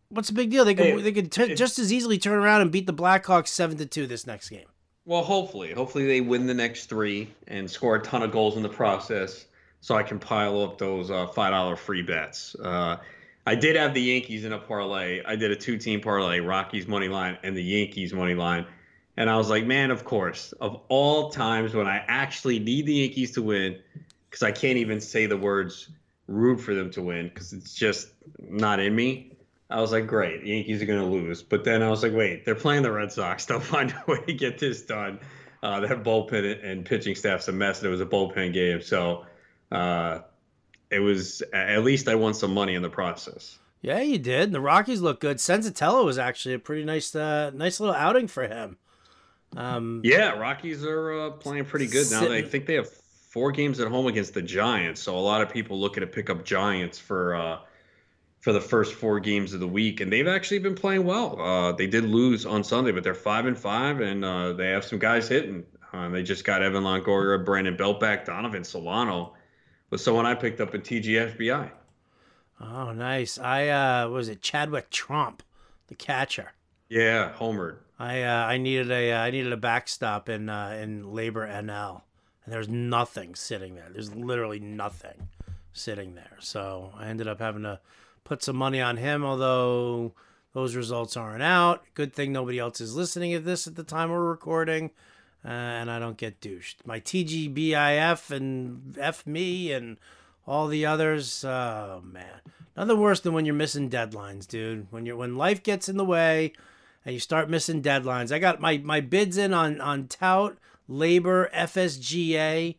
what's the big deal? They could hey, they could t- just as easily turn around and beat the Blackhawks seven to two this next game. Well, hopefully, hopefully they win the next three and score a ton of goals in the process, so I can pile up those uh, five dollar free bets. Uh, I did have the Yankees in a parlay. I did a two team parlay, Rockies money line and the Yankees money line. And I was like, man, of course, of all times when I actually need the Yankees to win, because I can't even say the words root for them to win because it's just not in me. I was like, great, the Yankees are going to lose. But then I was like, wait, they're playing the Red Sox. They'll find a way to get this done. Uh, that bullpen and pitching staff's a mess. And it was a bullpen game. So uh, it was, at least I won some money in the process. Yeah, you did. And the Rockies look good. Senzatela was actually a pretty nice, uh, nice little outing for him. Um, yeah, Rockies are uh, playing pretty good now. They think they have four games at home against the Giants, so a lot of people looking to pick up Giants for uh, for the first four games of the week, and they've actually been playing well. Uh, they did lose on Sunday, but they're five and five, and uh, they have some guys hitting. Uh, they just got Evan Longoria, Brandon Belt back, Donovan Solano was someone I picked up at TGFBI. Oh, nice. I uh, was it Chadwick Tromp, the catcher. Yeah, homered. I uh, I needed a uh, I needed a backstop in uh, in LABR NL, and there's nothing sitting there. There's literally nothing sitting there. So I ended up having to put some money on him, although those results aren't out. Good thing nobody else is listening to this at the time we're recording, uh, and I don't get douched. My TGBIF and F me and all the others. Oh man, nothing worse than when you're missing deadlines, dude. When you're when life gets in the way and you start missing deadlines. I got my my bids in on on Tout, LABR, FSGA,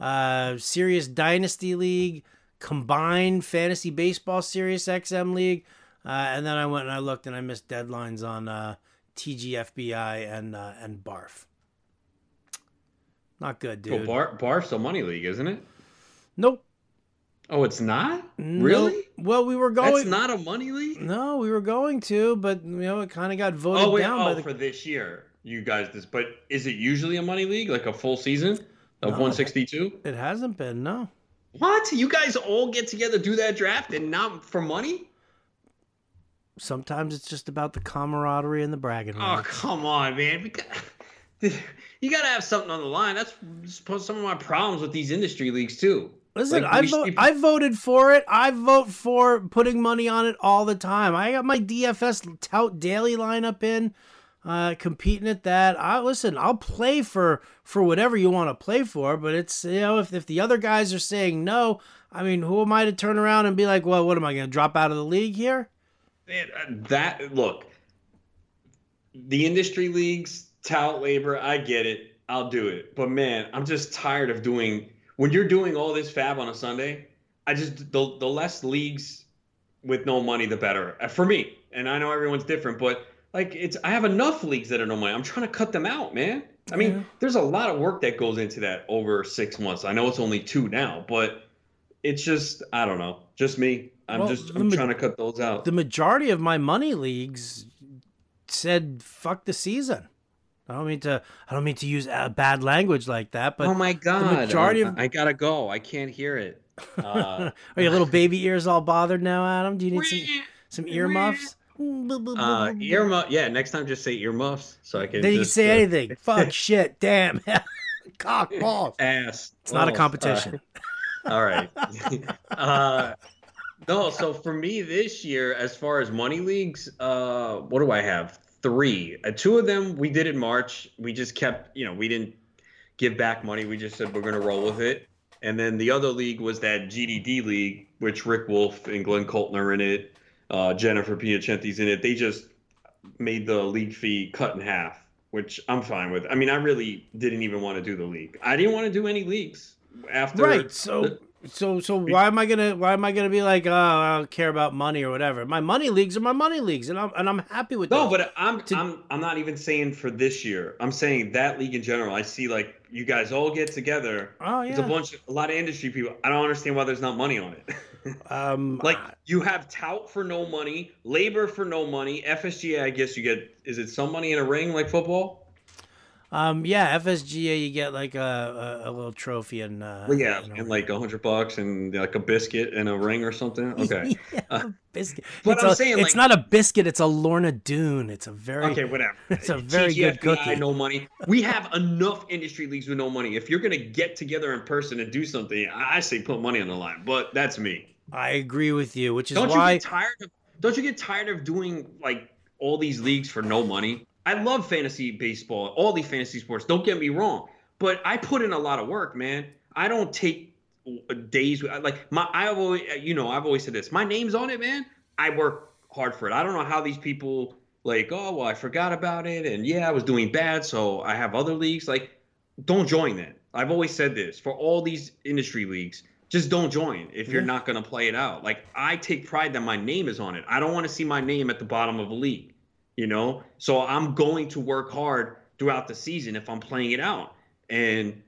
uh, Sirius Dynasty League, combined Fantasy Baseball Sirius XM League, uh, and then I went and I looked and I missed deadlines on uh, TGFBI and uh, and Barf. Not good, dude. Well, Bar- Barf's a money league, isn't it? Nope. Oh, it's not? Really? Well, we were going. That's not a money league. No, we were going to, but you know, it kind of got voted oh, wait, down oh, by the. for this year, you guys. This, but is it usually a money league, like a full season of No, 162? It hasn't been. No. What? You guys all get together, do that draft, and not for money? Sometimes it's just about the camaraderie and the bragging Oh, rights. come on, man. You got to have something on the line. That's some of my problems with these industry leagues too. Listen, Like, I vote. I voted for it. I vote for putting money on it all the time. I got my DFS tout daily lineup in, uh, competing at that. I listen. I'll play for for whatever you want to play for, but it's you know if if the other guys are saying no, I mean, who am I to turn around and be like, well, what am I going to drop out of the league here? Man, uh, that look, the industry leagues, tout LABR, I get it. I'll do it. But man, I'm just tired of doing when you're doing all this FAAB on a Sunday. I just the the less leagues with no money, the better uh, for me. And I know everyone's different, but like it's I have enough leagues that are no money. I'm trying to cut them out, man. I mean, Yeah. there's a lot of work that goes into that over six months. I know it's only two now, but it's just I don't know, just me. I'm Well, just I'm ma- trying to cut those out. The majority of my money leagues said fuck the season. I don't mean to. I don't mean to use uh, bad language like that, but oh my god! majority I, of- I gotta go. I can't hear it. Uh, Are your little baby ears all bothered now, Adam? Do you need some some earmuffs? uh, earmuff. Yeah, next time just say earmuffs so I can. Then you just, say uh, anything. Fuck, shit, damn, cock, balls. Ass. It's not a Oh, uh, competition. all right. uh, no, so for me this year, as far as money leagues, uh, what do I have? Three. Uh, two of them we did in March. We just kept, you know, we didn't give back money. We just said we're going to roll with it. And then the other league was that GDD league, which Rick Wolf and Glenn Colton are in it. Uh, Jennifer Piacenti's in it. They just made the league fee cut in half, which I'm fine with. I mean, I really didn't even want to do the league. I didn't want to do any leagues after. right. So, so, so why am I gonna? Why am I gonna be like, oh, I don't care about money or whatever? My money leagues are my money leagues, and I'm and I'm happy with that. No, those. but I'm To- I'm I'm not even saying for this year. I'm saying that league in general. I see like you guys all get together. oh It's a yeah. bunch, a lot of industry people. I don't understand why there's not money on it. Um, like you have tout for no money, LABR for no money, FSGA. I guess you get. Is it some money in a ring like football? Um, yeah, FSGA, you get like a, a, a little trophy and uh, yeah, and, like a hundred bucks and like a biscuit and a ring or something. Okay, yeah, uh, biscuit. But it's I'm a, saying, it's like- not a biscuit; it's a Lorna Doone. It's a very okay, whatever. It's a very good cookie. No money. We have enough industry leagues with no money. If you're gonna get together in person and do something, I I say put money on the line. But that's me. I agree with you, which is Don't why you get tired of? Don't you get tired of doing like all these leagues for no money? I love fantasy baseball, all these fantasy sports. Don't get me wrong, but I put in a lot of work, man. I don't take days like my. I've always, you know, I've always said this. My name's on it, man. I work hard for it. I don't know how these people like. Oh well, I forgot about it, and yeah, I was doing bad, so I have other leagues. Like, don't join that. I've always said this for all these industry leagues just don't join if you're Yeah. not going to play it out. Like I take pride that my name is on it. I don't want to see my name at the bottom of a league, you know? So I'm going to work hard throughout the season if I'm playing it out. And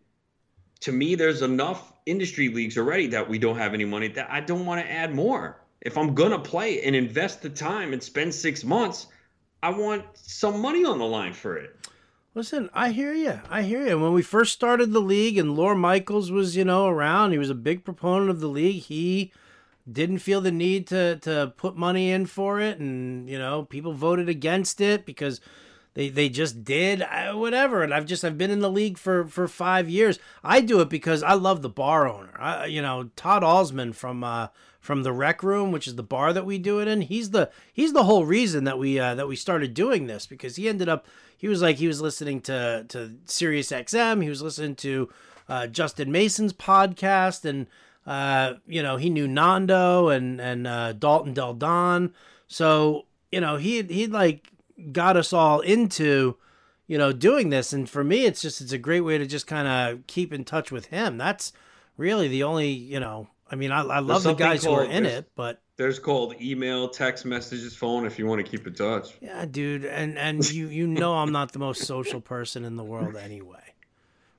to me there's enough industry leagues already that we don't have any money that I don't want to add more. If I'm going to play and invest the time and spend 6 months, I want some money on the line for it. Listen, I hear you. I hear you. When we first started the league and Lore Michaels was, you know, around, he was a big proponent of the league. He didn't feel the need to to put money in for it and, you know, people voted against it because they they just did I, whatever and I've just I've been in the league for for 5 years. I do it because I love the bar owner. I, you know, Todd Alsman from uh from the Rec Room, which is the bar that we do it in. He's the he's the whole reason that we uh, that we started doing this because he ended up he was like he was listening to to Sirius XM, he was listening to uh, Justin Mason's podcast, and uh, you know he knew Nando and and uh, Dalton Del Don, so you know he he like got us all into you know doing this, and for me it's just it's a great way to just kind of keep in touch with him. That's really the only you know. I mean, I, I love the guys who are in it, but There's called email, text messages, phone if you want to keep in touch. Yeah, dude, and and you you know I'm not the most social person in the world anyway,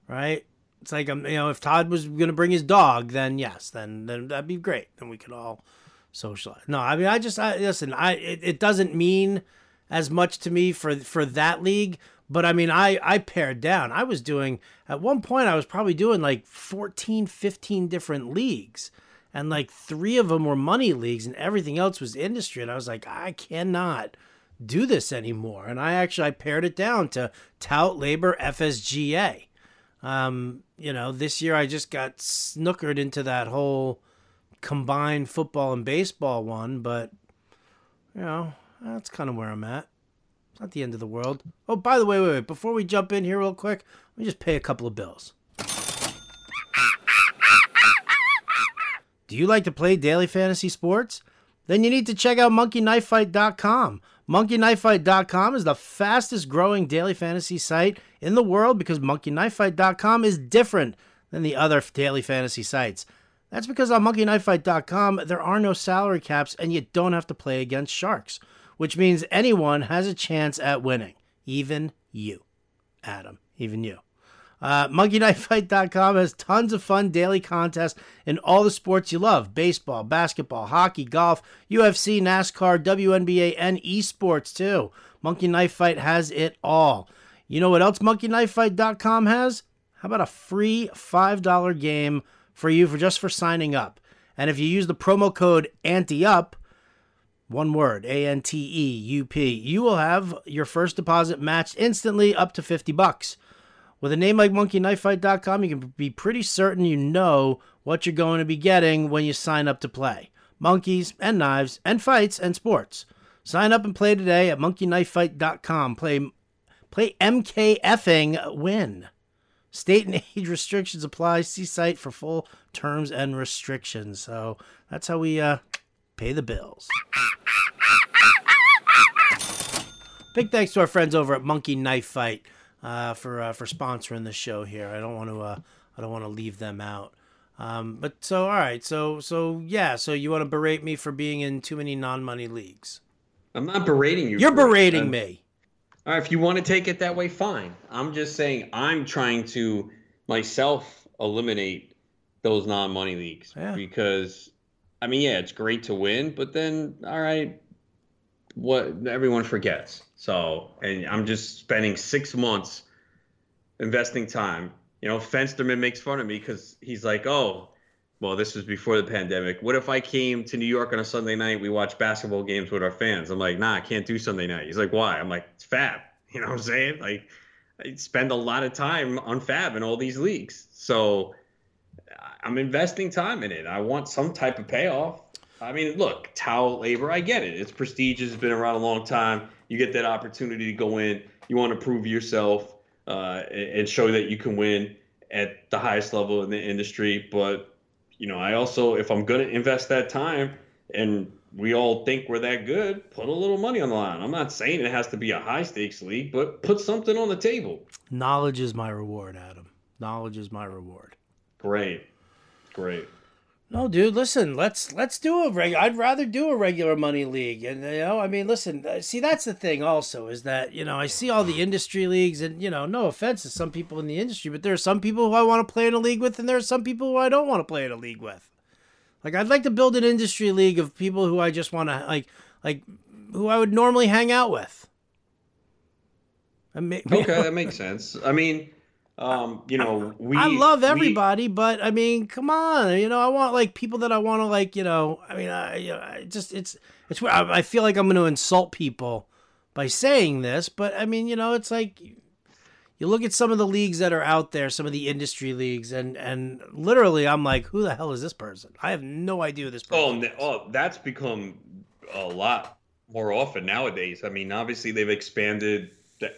right? It's like I'm, you know, if Todd was gonna bring his dog, then yes, then then that'd be great. Then we could all socialize. No, I mean, I just I, listen. I it, it doesn't mean as much to me for for that league, but I mean, I I pared down. I was doing at one point, I was probably doing like 14, 15 different leagues and like three of them were money leagues and everything else was industry and i was like i cannot do this anymore and i actually i pared it down to tout LABR fsga um, you know this year i just got snookered into that whole combined football and baseball one but you know that's kind of where i'm at it's not the end of the world oh by the way wait, wait before we jump in here real quick let me just pay a couple of bills Do you like to play daily fantasy sports? Then you need to check out monkeyknifefight.com. Monkeyknifefight.com is the fastest growing daily fantasy site in the world because monkeyknifefight.com is different than the other daily fantasy sites. That's because on monkeyknifefight.com there are no salary caps and you don't have to play against sharks, which means anyone has a chance at winning, even you, Adam, even you. Uh, MonkeyKnifeFight.com has tons of fun daily contests in all the sports you love baseball, basketball, hockey, golf, UFC, NASCAR, WNBA, and esports too. Monkey Knife Fight has it all. You know what else MonkeyKnifeFight.com has? How about a free $5 game for you for just for signing up? And if you use the promo code ANTEUP, one word, A N T E U P, you will have your first deposit matched instantly up to 50 bucks. With a name like monkeyknifefight.com, you can be pretty certain you know what you're going to be getting when you sign up to play. Monkeys and knives and fights and sports. Sign up and play today at monkeyknifefight.com. Play play MKFing win. State and age restrictions apply. See site for full terms and restrictions. So that's how we uh, pay the bills. Big thanks to our friends over at Monkey Knife Fight uh, for uh, for sponsoring the show here. I don't want to uh, I don't want to leave them out. Um, but so all right, so so yeah, so you want to berate me for being in too many non-money leagues? I'm not berating you. You're for it. berating me. All right, if you want to take it that way, fine. I'm just saying I'm trying to myself eliminate those non-money leagues Yeah. because I mean, yeah, it's great to win, but then all right, what everyone forgets. So, and I'm just spending 6 months investing time. You know, Fensterman makes fun of me because he's like, oh, well, this was before the pandemic. What if I came to New York on a Sunday night? We watch basketball games with our fans. I'm like, nah, I can't do Sunday night. He's like, why? I'm like, it's FAAB. You know what I'm saying? Like, I spend a lot of time on FAAB in all these leagues. So I'm investing time in it. I want some type of payoff. I mean, look, tout LABR, I get it. It's prestigious, it's been around a long time. You get that opportunity to go in. You want to prove yourself uh, and show that you can win at the highest level in the industry. But you know, I also, if I'm going to invest that time and we all think we're that good, put a little money on the line. I'm not saying it has to be a high stakes league, but put something on the table. Knowledge is my reward, Adam. Knowledge is my reward. Great. Great. No, dude, listen, let's let's do a reg I'd rather do a regular money league. And you know, I mean, listen, uh, see that's the thing also is that, you know, I see all the industry leagues and, you know, no offense to some people in the industry, but there are some people who I want to play in a league with and there are some people who I don't want to play in a league with. Like I'd like to build an industry league of people who I just want to like like who I would normally hang out with. I mean, okay, that makes sense. I mean, um, you know, we I love everybody, we, but I mean, come on, you know, I want like people that I want to like, you know, I mean, I, you know, I just it's it's I, I feel like I'm going to insult people by saying this, but I mean, you know, it's like you look at some of the leagues that are out there, some of the industry leagues, and and literally, I'm like, who the hell is this person? I have no idea who this person. Oh, is. oh, that's become a lot more often nowadays. I mean, obviously they've expanded.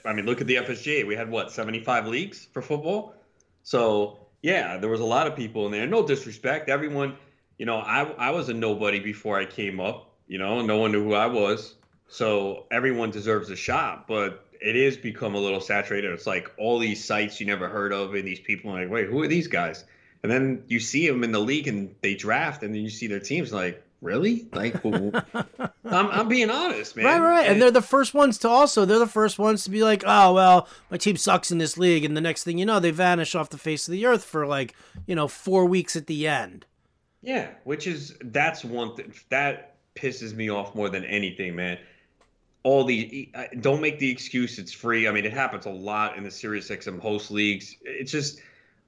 I mean, look at the FSGA. We had what 75 leagues for football. So yeah, there was a lot of people in there. No disrespect, everyone. You know, I I was a nobody before I came up. You know, no one knew who I was. So everyone deserves a shot, but it is become a little saturated. It's like all these sites you never heard of, and these people are like, wait, who are these guys? And then you see them in the league, and they draft, and then you see their teams like, really? Like, I'm, I'm being honest, man. Right, right. And, and they're the first ones to also, they're the first ones to be like, oh, well, my team sucks in this league. And the next thing you know, they vanish off the face of the earth for like, you know, four weeks at the end. Yeah, which is, that's one thing that pisses me off more than anything, man all the don't make the excuse it's free. I mean, it happens a lot in the Sirius XM host leagues. It's just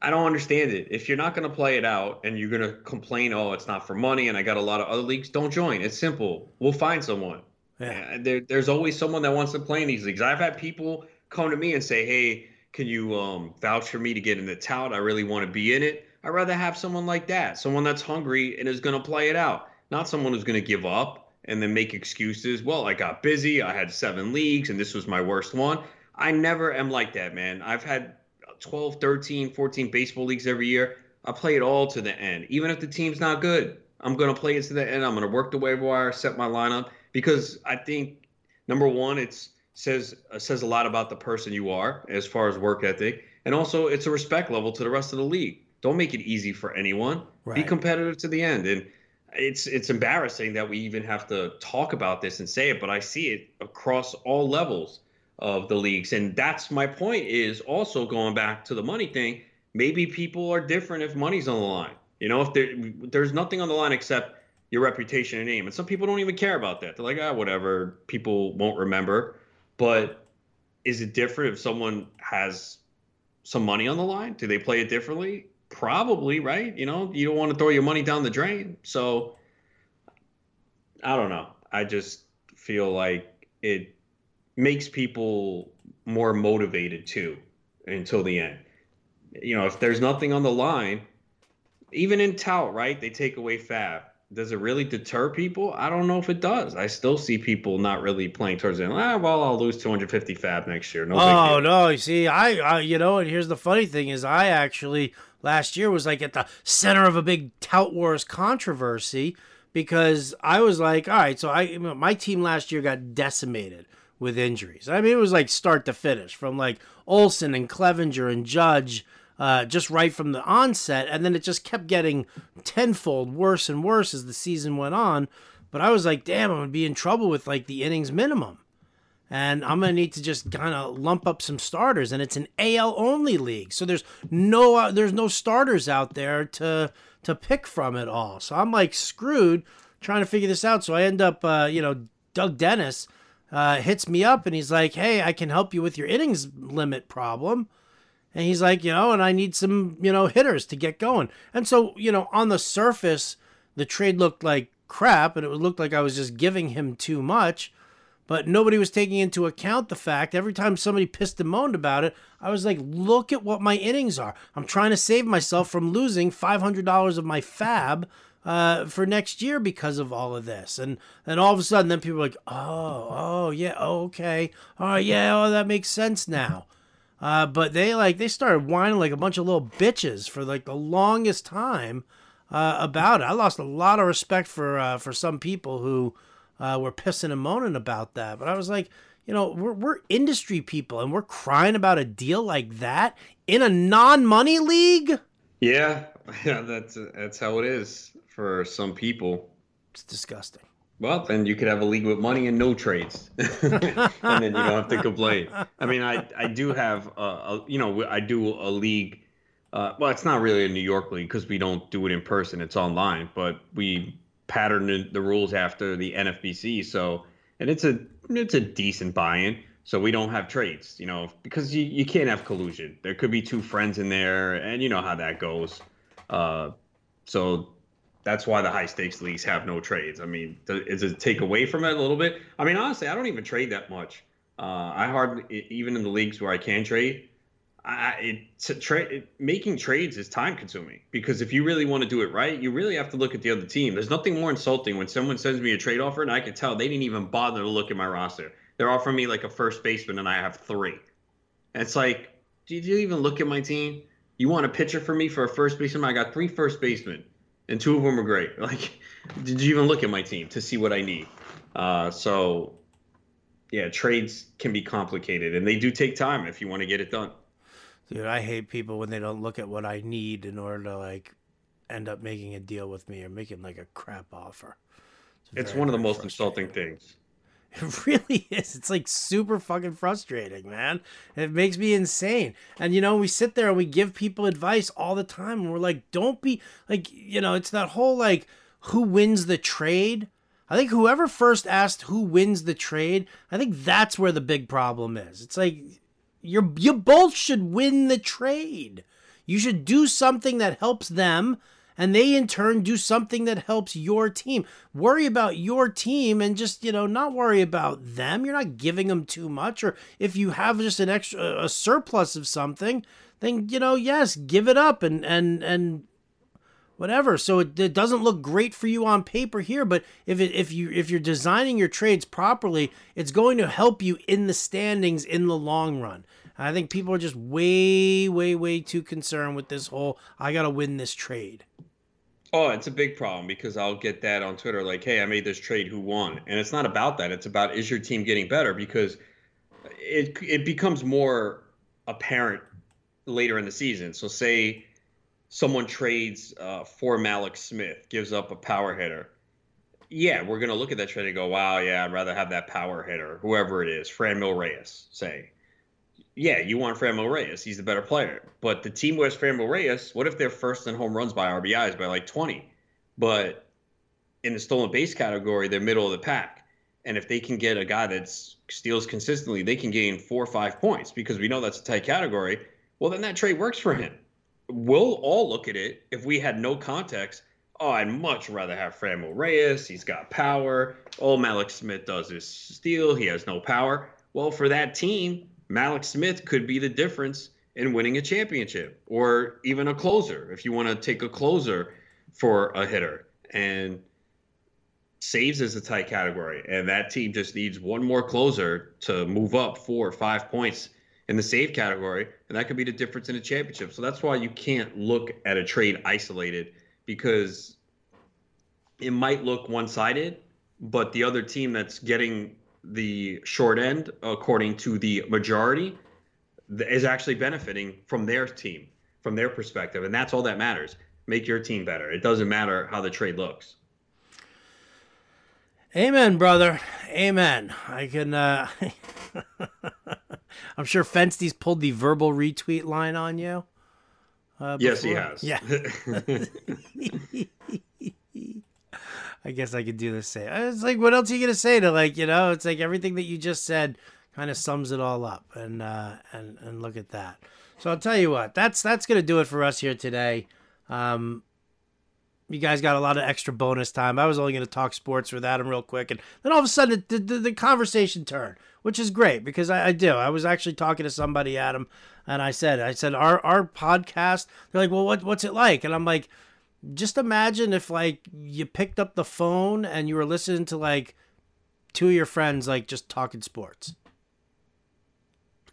I don't understand it. If you're not going to play it out and you're going to complain, oh, it's not for money, and I got a lot of other leagues, don't join. It's simple. We'll find someone. Yeah. There, there's always someone that wants to play in these leagues. I've had people come to me and say, hey, can you um, vouch for me to get in the tout? I really want to be in it. I'd rather have someone like that, someone that's hungry and is going to play it out, not someone who's going to give up and then make excuses. Well, I got busy. I had seven leagues and this was my worst one. I never am like that, man. I've had 12, 13, 14 baseball leagues every year. I play it all to the end. Even if the team's not good, I'm going to play it to the end. I'm going to work the waiver wire, set my lineup because I think number one, it says uh, says a lot about the person you are as far as work ethic, and also it's a respect level to the rest of the league. Don't make it easy for anyone. Right. Be competitive to the end. And it's it's embarrassing that we even have to talk about this and say it, but I see it across all levels of the leagues, and that's my point. Is also going back to the money thing. Maybe people are different if money's on the line. You know, if there, there's nothing on the line except your reputation and name, and some people don't even care about that. They're like, ah, whatever. People won't remember. But is it different if someone has some money on the line? Do they play it differently? Probably, right? You know, you don't want to throw your money down the drain. So I don't know. I just feel like it makes people more motivated too until the end. You know, if there's nothing on the line, even in tout, right? They take away FAAB. Does it really deter people? I don't know if it does. I still see people not really playing towards the end. Ah, well, I'll lose 250 FAAB next year. No. Oh no! You see, I, I, you know, and here's the funny thing is, I actually last year was like at the center of a big tout wars controversy because I was like, all right, so I my team last year got decimated with injuries. I mean, it was like start to finish from like Olson and Clevinger and Judge. Uh, just right from the onset, and then it just kept getting tenfold worse and worse as the season went on. But I was like, damn, I'm gonna be in trouble with like the innings minimum and I'm gonna need to just kind of lump up some starters. And it's an AL only league, so there's no uh, there's no starters out there to to pick from at all. So I'm like screwed trying to figure this out. So I end up, uh, you know, Doug Dennis uh, hits me up and he's like, "Hey, I can help you with your innings limit problem." And he's like, you know, and I need some, you know, hitters to get going. And so, you know, on the surface, the trade looked like crap and it looked like I was just giving him too much. But nobody was taking into account the fact every time somebody pissed and moaned about it, I was like, look at what my innings are. I'm trying to save myself from losing $500 of my FAAB uh, for next year because of all of this. And then all of a sudden, then people are like, oh, oh, yeah, oh, okay. Right, yeah, oh, that makes sense now. Uh, but they like they started whining like a bunch of little bitches for like the longest time uh, about it. I lost a lot of respect for uh, for some people who uh, were pissing and moaning about that. But I was like, you know, we're we're industry people and we're crying about a deal like that in a non-money league. Yeah, yeah, that's that's how it is for some people. It's disgusting. Well, then you could have a league with money and no trades, and then you don't have to complain. I mean, I I do have a, a you know I do a league. Uh, well, it's not really a New York league because we don't do it in person; it's online. But we pattern the rules after the NFBC, so and it's a it's a decent buy-in. So we don't have trades, you know, because you, you can't have collusion. There could be two friends in there, and you know how that goes. Uh, so that's why the high stakes leagues have no trades. I mean, is it take away from it a little bit? I mean, honestly, I don't even trade that much. Uh, I hardly even in the leagues where I can trade. I, it, tra- making trades is time consuming because if you really want to do it right, you really have to look at the other team. There's nothing more insulting when someone sends me a trade offer and I can tell they didn't even bother to look at my roster. They're offering me like a first baseman and I have three. And it's like, did you even look at my team? You want a pitcher for me for a first baseman? I got three first basemen and two of them are great. Like, did you even look at my team to see what I need? Uh, so, yeah, trades can be complicated, and they do take time if you want to get it done. Dude, I hate people when they don't look at what I need in order to like end up making a deal with me or making like a crap offer. It's, it's one of the most insulting things. It really is. It's like super fucking frustrating, man. It makes me insane. And you know, we sit there and we give people advice all the time and we're like, don't be like, you know, it's that whole like who wins the trade. I think whoever first asked who wins the trade, I think that's where the big problem is. It's like you're you both should win the trade. You should do something that helps them and they in turn do something that helps your team. Worry about your team and just, you know, not worry about them. You're not giving them too much or if you have just an extra a surplus of something, then you know, yes, give it up and and and whatever. So it, it doesn't look great for you on paper here, but if it if you if you're designing your trades properly, it's going to help you in the standings in the long run. I think people are just way, way, way too concerned with this whole I gotta win this trade. Oh, it's a big problem because I'll get that on Twitter like, hey, I made this trade, who won? And it's not about that. It's about is your team getting better because it it becomes more apparent later in the season. So say someone trades uh, for Mallex Smith, gives up a power hitter. Yeah, we're gonna look at that trade and go, wow, yeah, I'd rather have that power hitter, whoever it is, Franmil Reyes, say yeah, you want Franmil Reyes. He's the better player. But the team who has Franmil Reyes, what if they're first in home runs by RBIs by like 20? But in the stolen base category, they're middle of the pack. And if they can get a guy that steals consistently, they can gain four or five points because we know that's a tight category. Well, then that trade works for him. We'll all look at it if we had no context. Oh, I'd much rather have Franmil Reyes. He's got power. All Mallex Smith does is steal. He has no power. Well, for that team, Mallex Smith could be the difference in winning a championship or even a closer if you want to take a closer for a hitter. And saves is a tight category. And that team just needs one more closer to move up four or five points in the save category. And that could be the difference in a championship. So that's why you can't look at a trade isolated because it might look one sided, but the other team that's getting the short end, according to the majority, is actually benefiting from their team, from their perspective. And that's all that matters. Make your team better. It doesn't matter how the trade looks. Amen, brother. Amen. I can. Uh, I'm sure Fensty's pulled the verbal retweet line on you. Uh, yes, he has. Yeah. I guess I could do the same. It's like, what else are you gonna say to like, you know? It's like everything that you just said kind of sums it all up, and uh, and and look at that. So I'll tell you what, that's that's gonna do it for us here today. Um, you guys got a lot of extra bonus time. I was only going to talk sports with Adam real quick, and then all of a sudden the, the, the conversation turned, which is great because I, I, do. I was actually talking to somebody, Adam, and I said, I said our our podcast. They're like, well, what what's it like? And I'm like, just imagine if like you picked up the phone and you were listening to like two of your friends like just talking sports.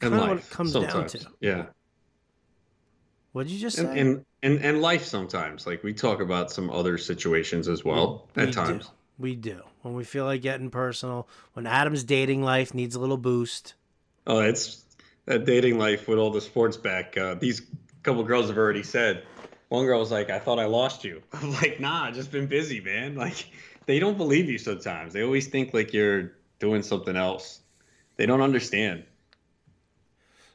And life, what it comes sometimes. down to. Yeah. What did you just say? And, and, and and life sometimes. Like we talk about some other situations as well we, at we times. Do. We do when we feel like getting personal. When Adam's dating life needs a little boost. Oh, it's that dating life with all the sports back. Uh, these couple girls have already said. One girl was like, "I thought I lost you." I'm like, "Nah, I just been busy, man." Like, they don't believe you sometimes. They always think like you're doing something else. They don't understand.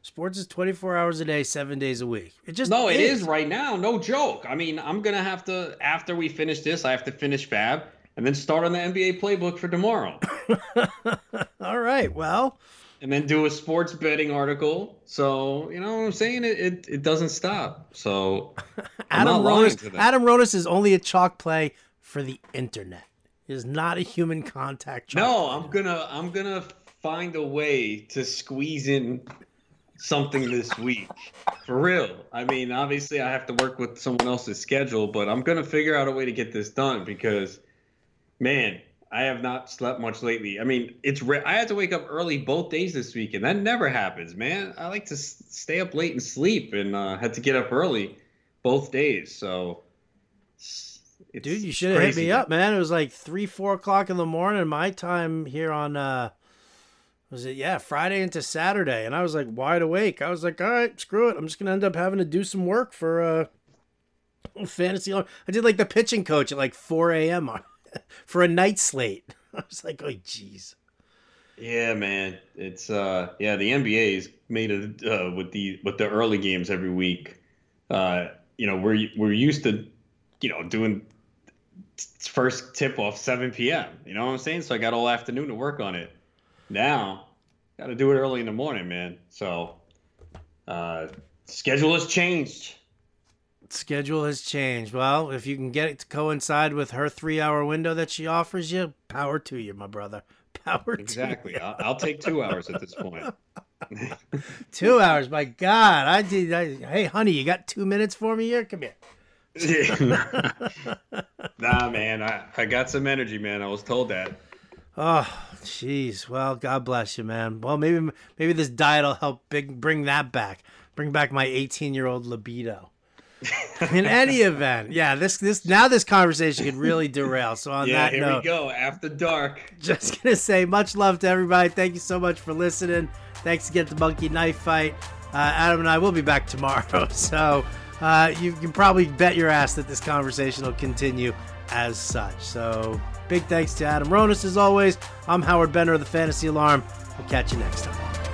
Sports is 24 hours a day, seven days a week. It just no, is. it is right now. No joke. I mean, I'm gonna have to after we finish this, I have to finish FAAB and then start on the NBA playbook for tomorrow. All right. Well, and then do a sports betting article. So you know what I'm saying? It it, it doesn't stop. So Adam Ronis, Adam Ronis is only a chalk play for the internet. It is not a human contact. no, I'm gonna I'm gonna find a way to squeeze in something this week. For real. I mean, obviously, I have to work with someone else's schedule, but I'm going to figure out a way to get this done because, man, I have not slept much lately. I mean, it's re- I had to wake up early both days this week, and that never happens, man. I like to s- stay up late and sleep, and uh, had to get up early both days. So, dude, you should have hit me up, man. It was like three, four o'clock in the morning, my time here on uh, was it yeah friday into saturday and i was like wide awake i was like all right screw it i'm just gonna end up having to do some work for uh fantasy i did like the pitching coach at like 4 a.m for a night slate. I was like oh jeez. Yeah man. It's uh yeah the nba's made it uh, with the with the early games every week. Uh you know we're we're used to you know doing first tip off 7 p.m you know what i'm saying? So i got all afternoon to work on it. Now, got to do it early in the morning, man. So, uh, schedule has changed. Schedule has changed. Well, if you can get it to coincide with her three-hour window that she offers you, power to you, my brother. Power exactly. I'll, I'll, take two hours at this point. two hours, my God! I did. I, hey, honey, you got two minutes for me here? Come here. nah, man, I, I got some energy, man. I was told that. Oh, jeez. Well, God bless you, man. Well, maybe maybe this diet will help big, bring that back. Bring back my 18 year old libido. In any event, yeah, this this now this conversation could really derail. So on that. yeah, that here note, we go after dark. Just gonna say much love to everybody. Thank you so much for listening. Thanks again to Monkey Knife Fight. Uh, Adam and I will be back tomorrow, so uh, you can probably bet your ass that this conversation will continue as such. So Big thanks to Adam Ronis as always. I'm Howard Bender of the Fantasy Alarm. We'll catch you next time.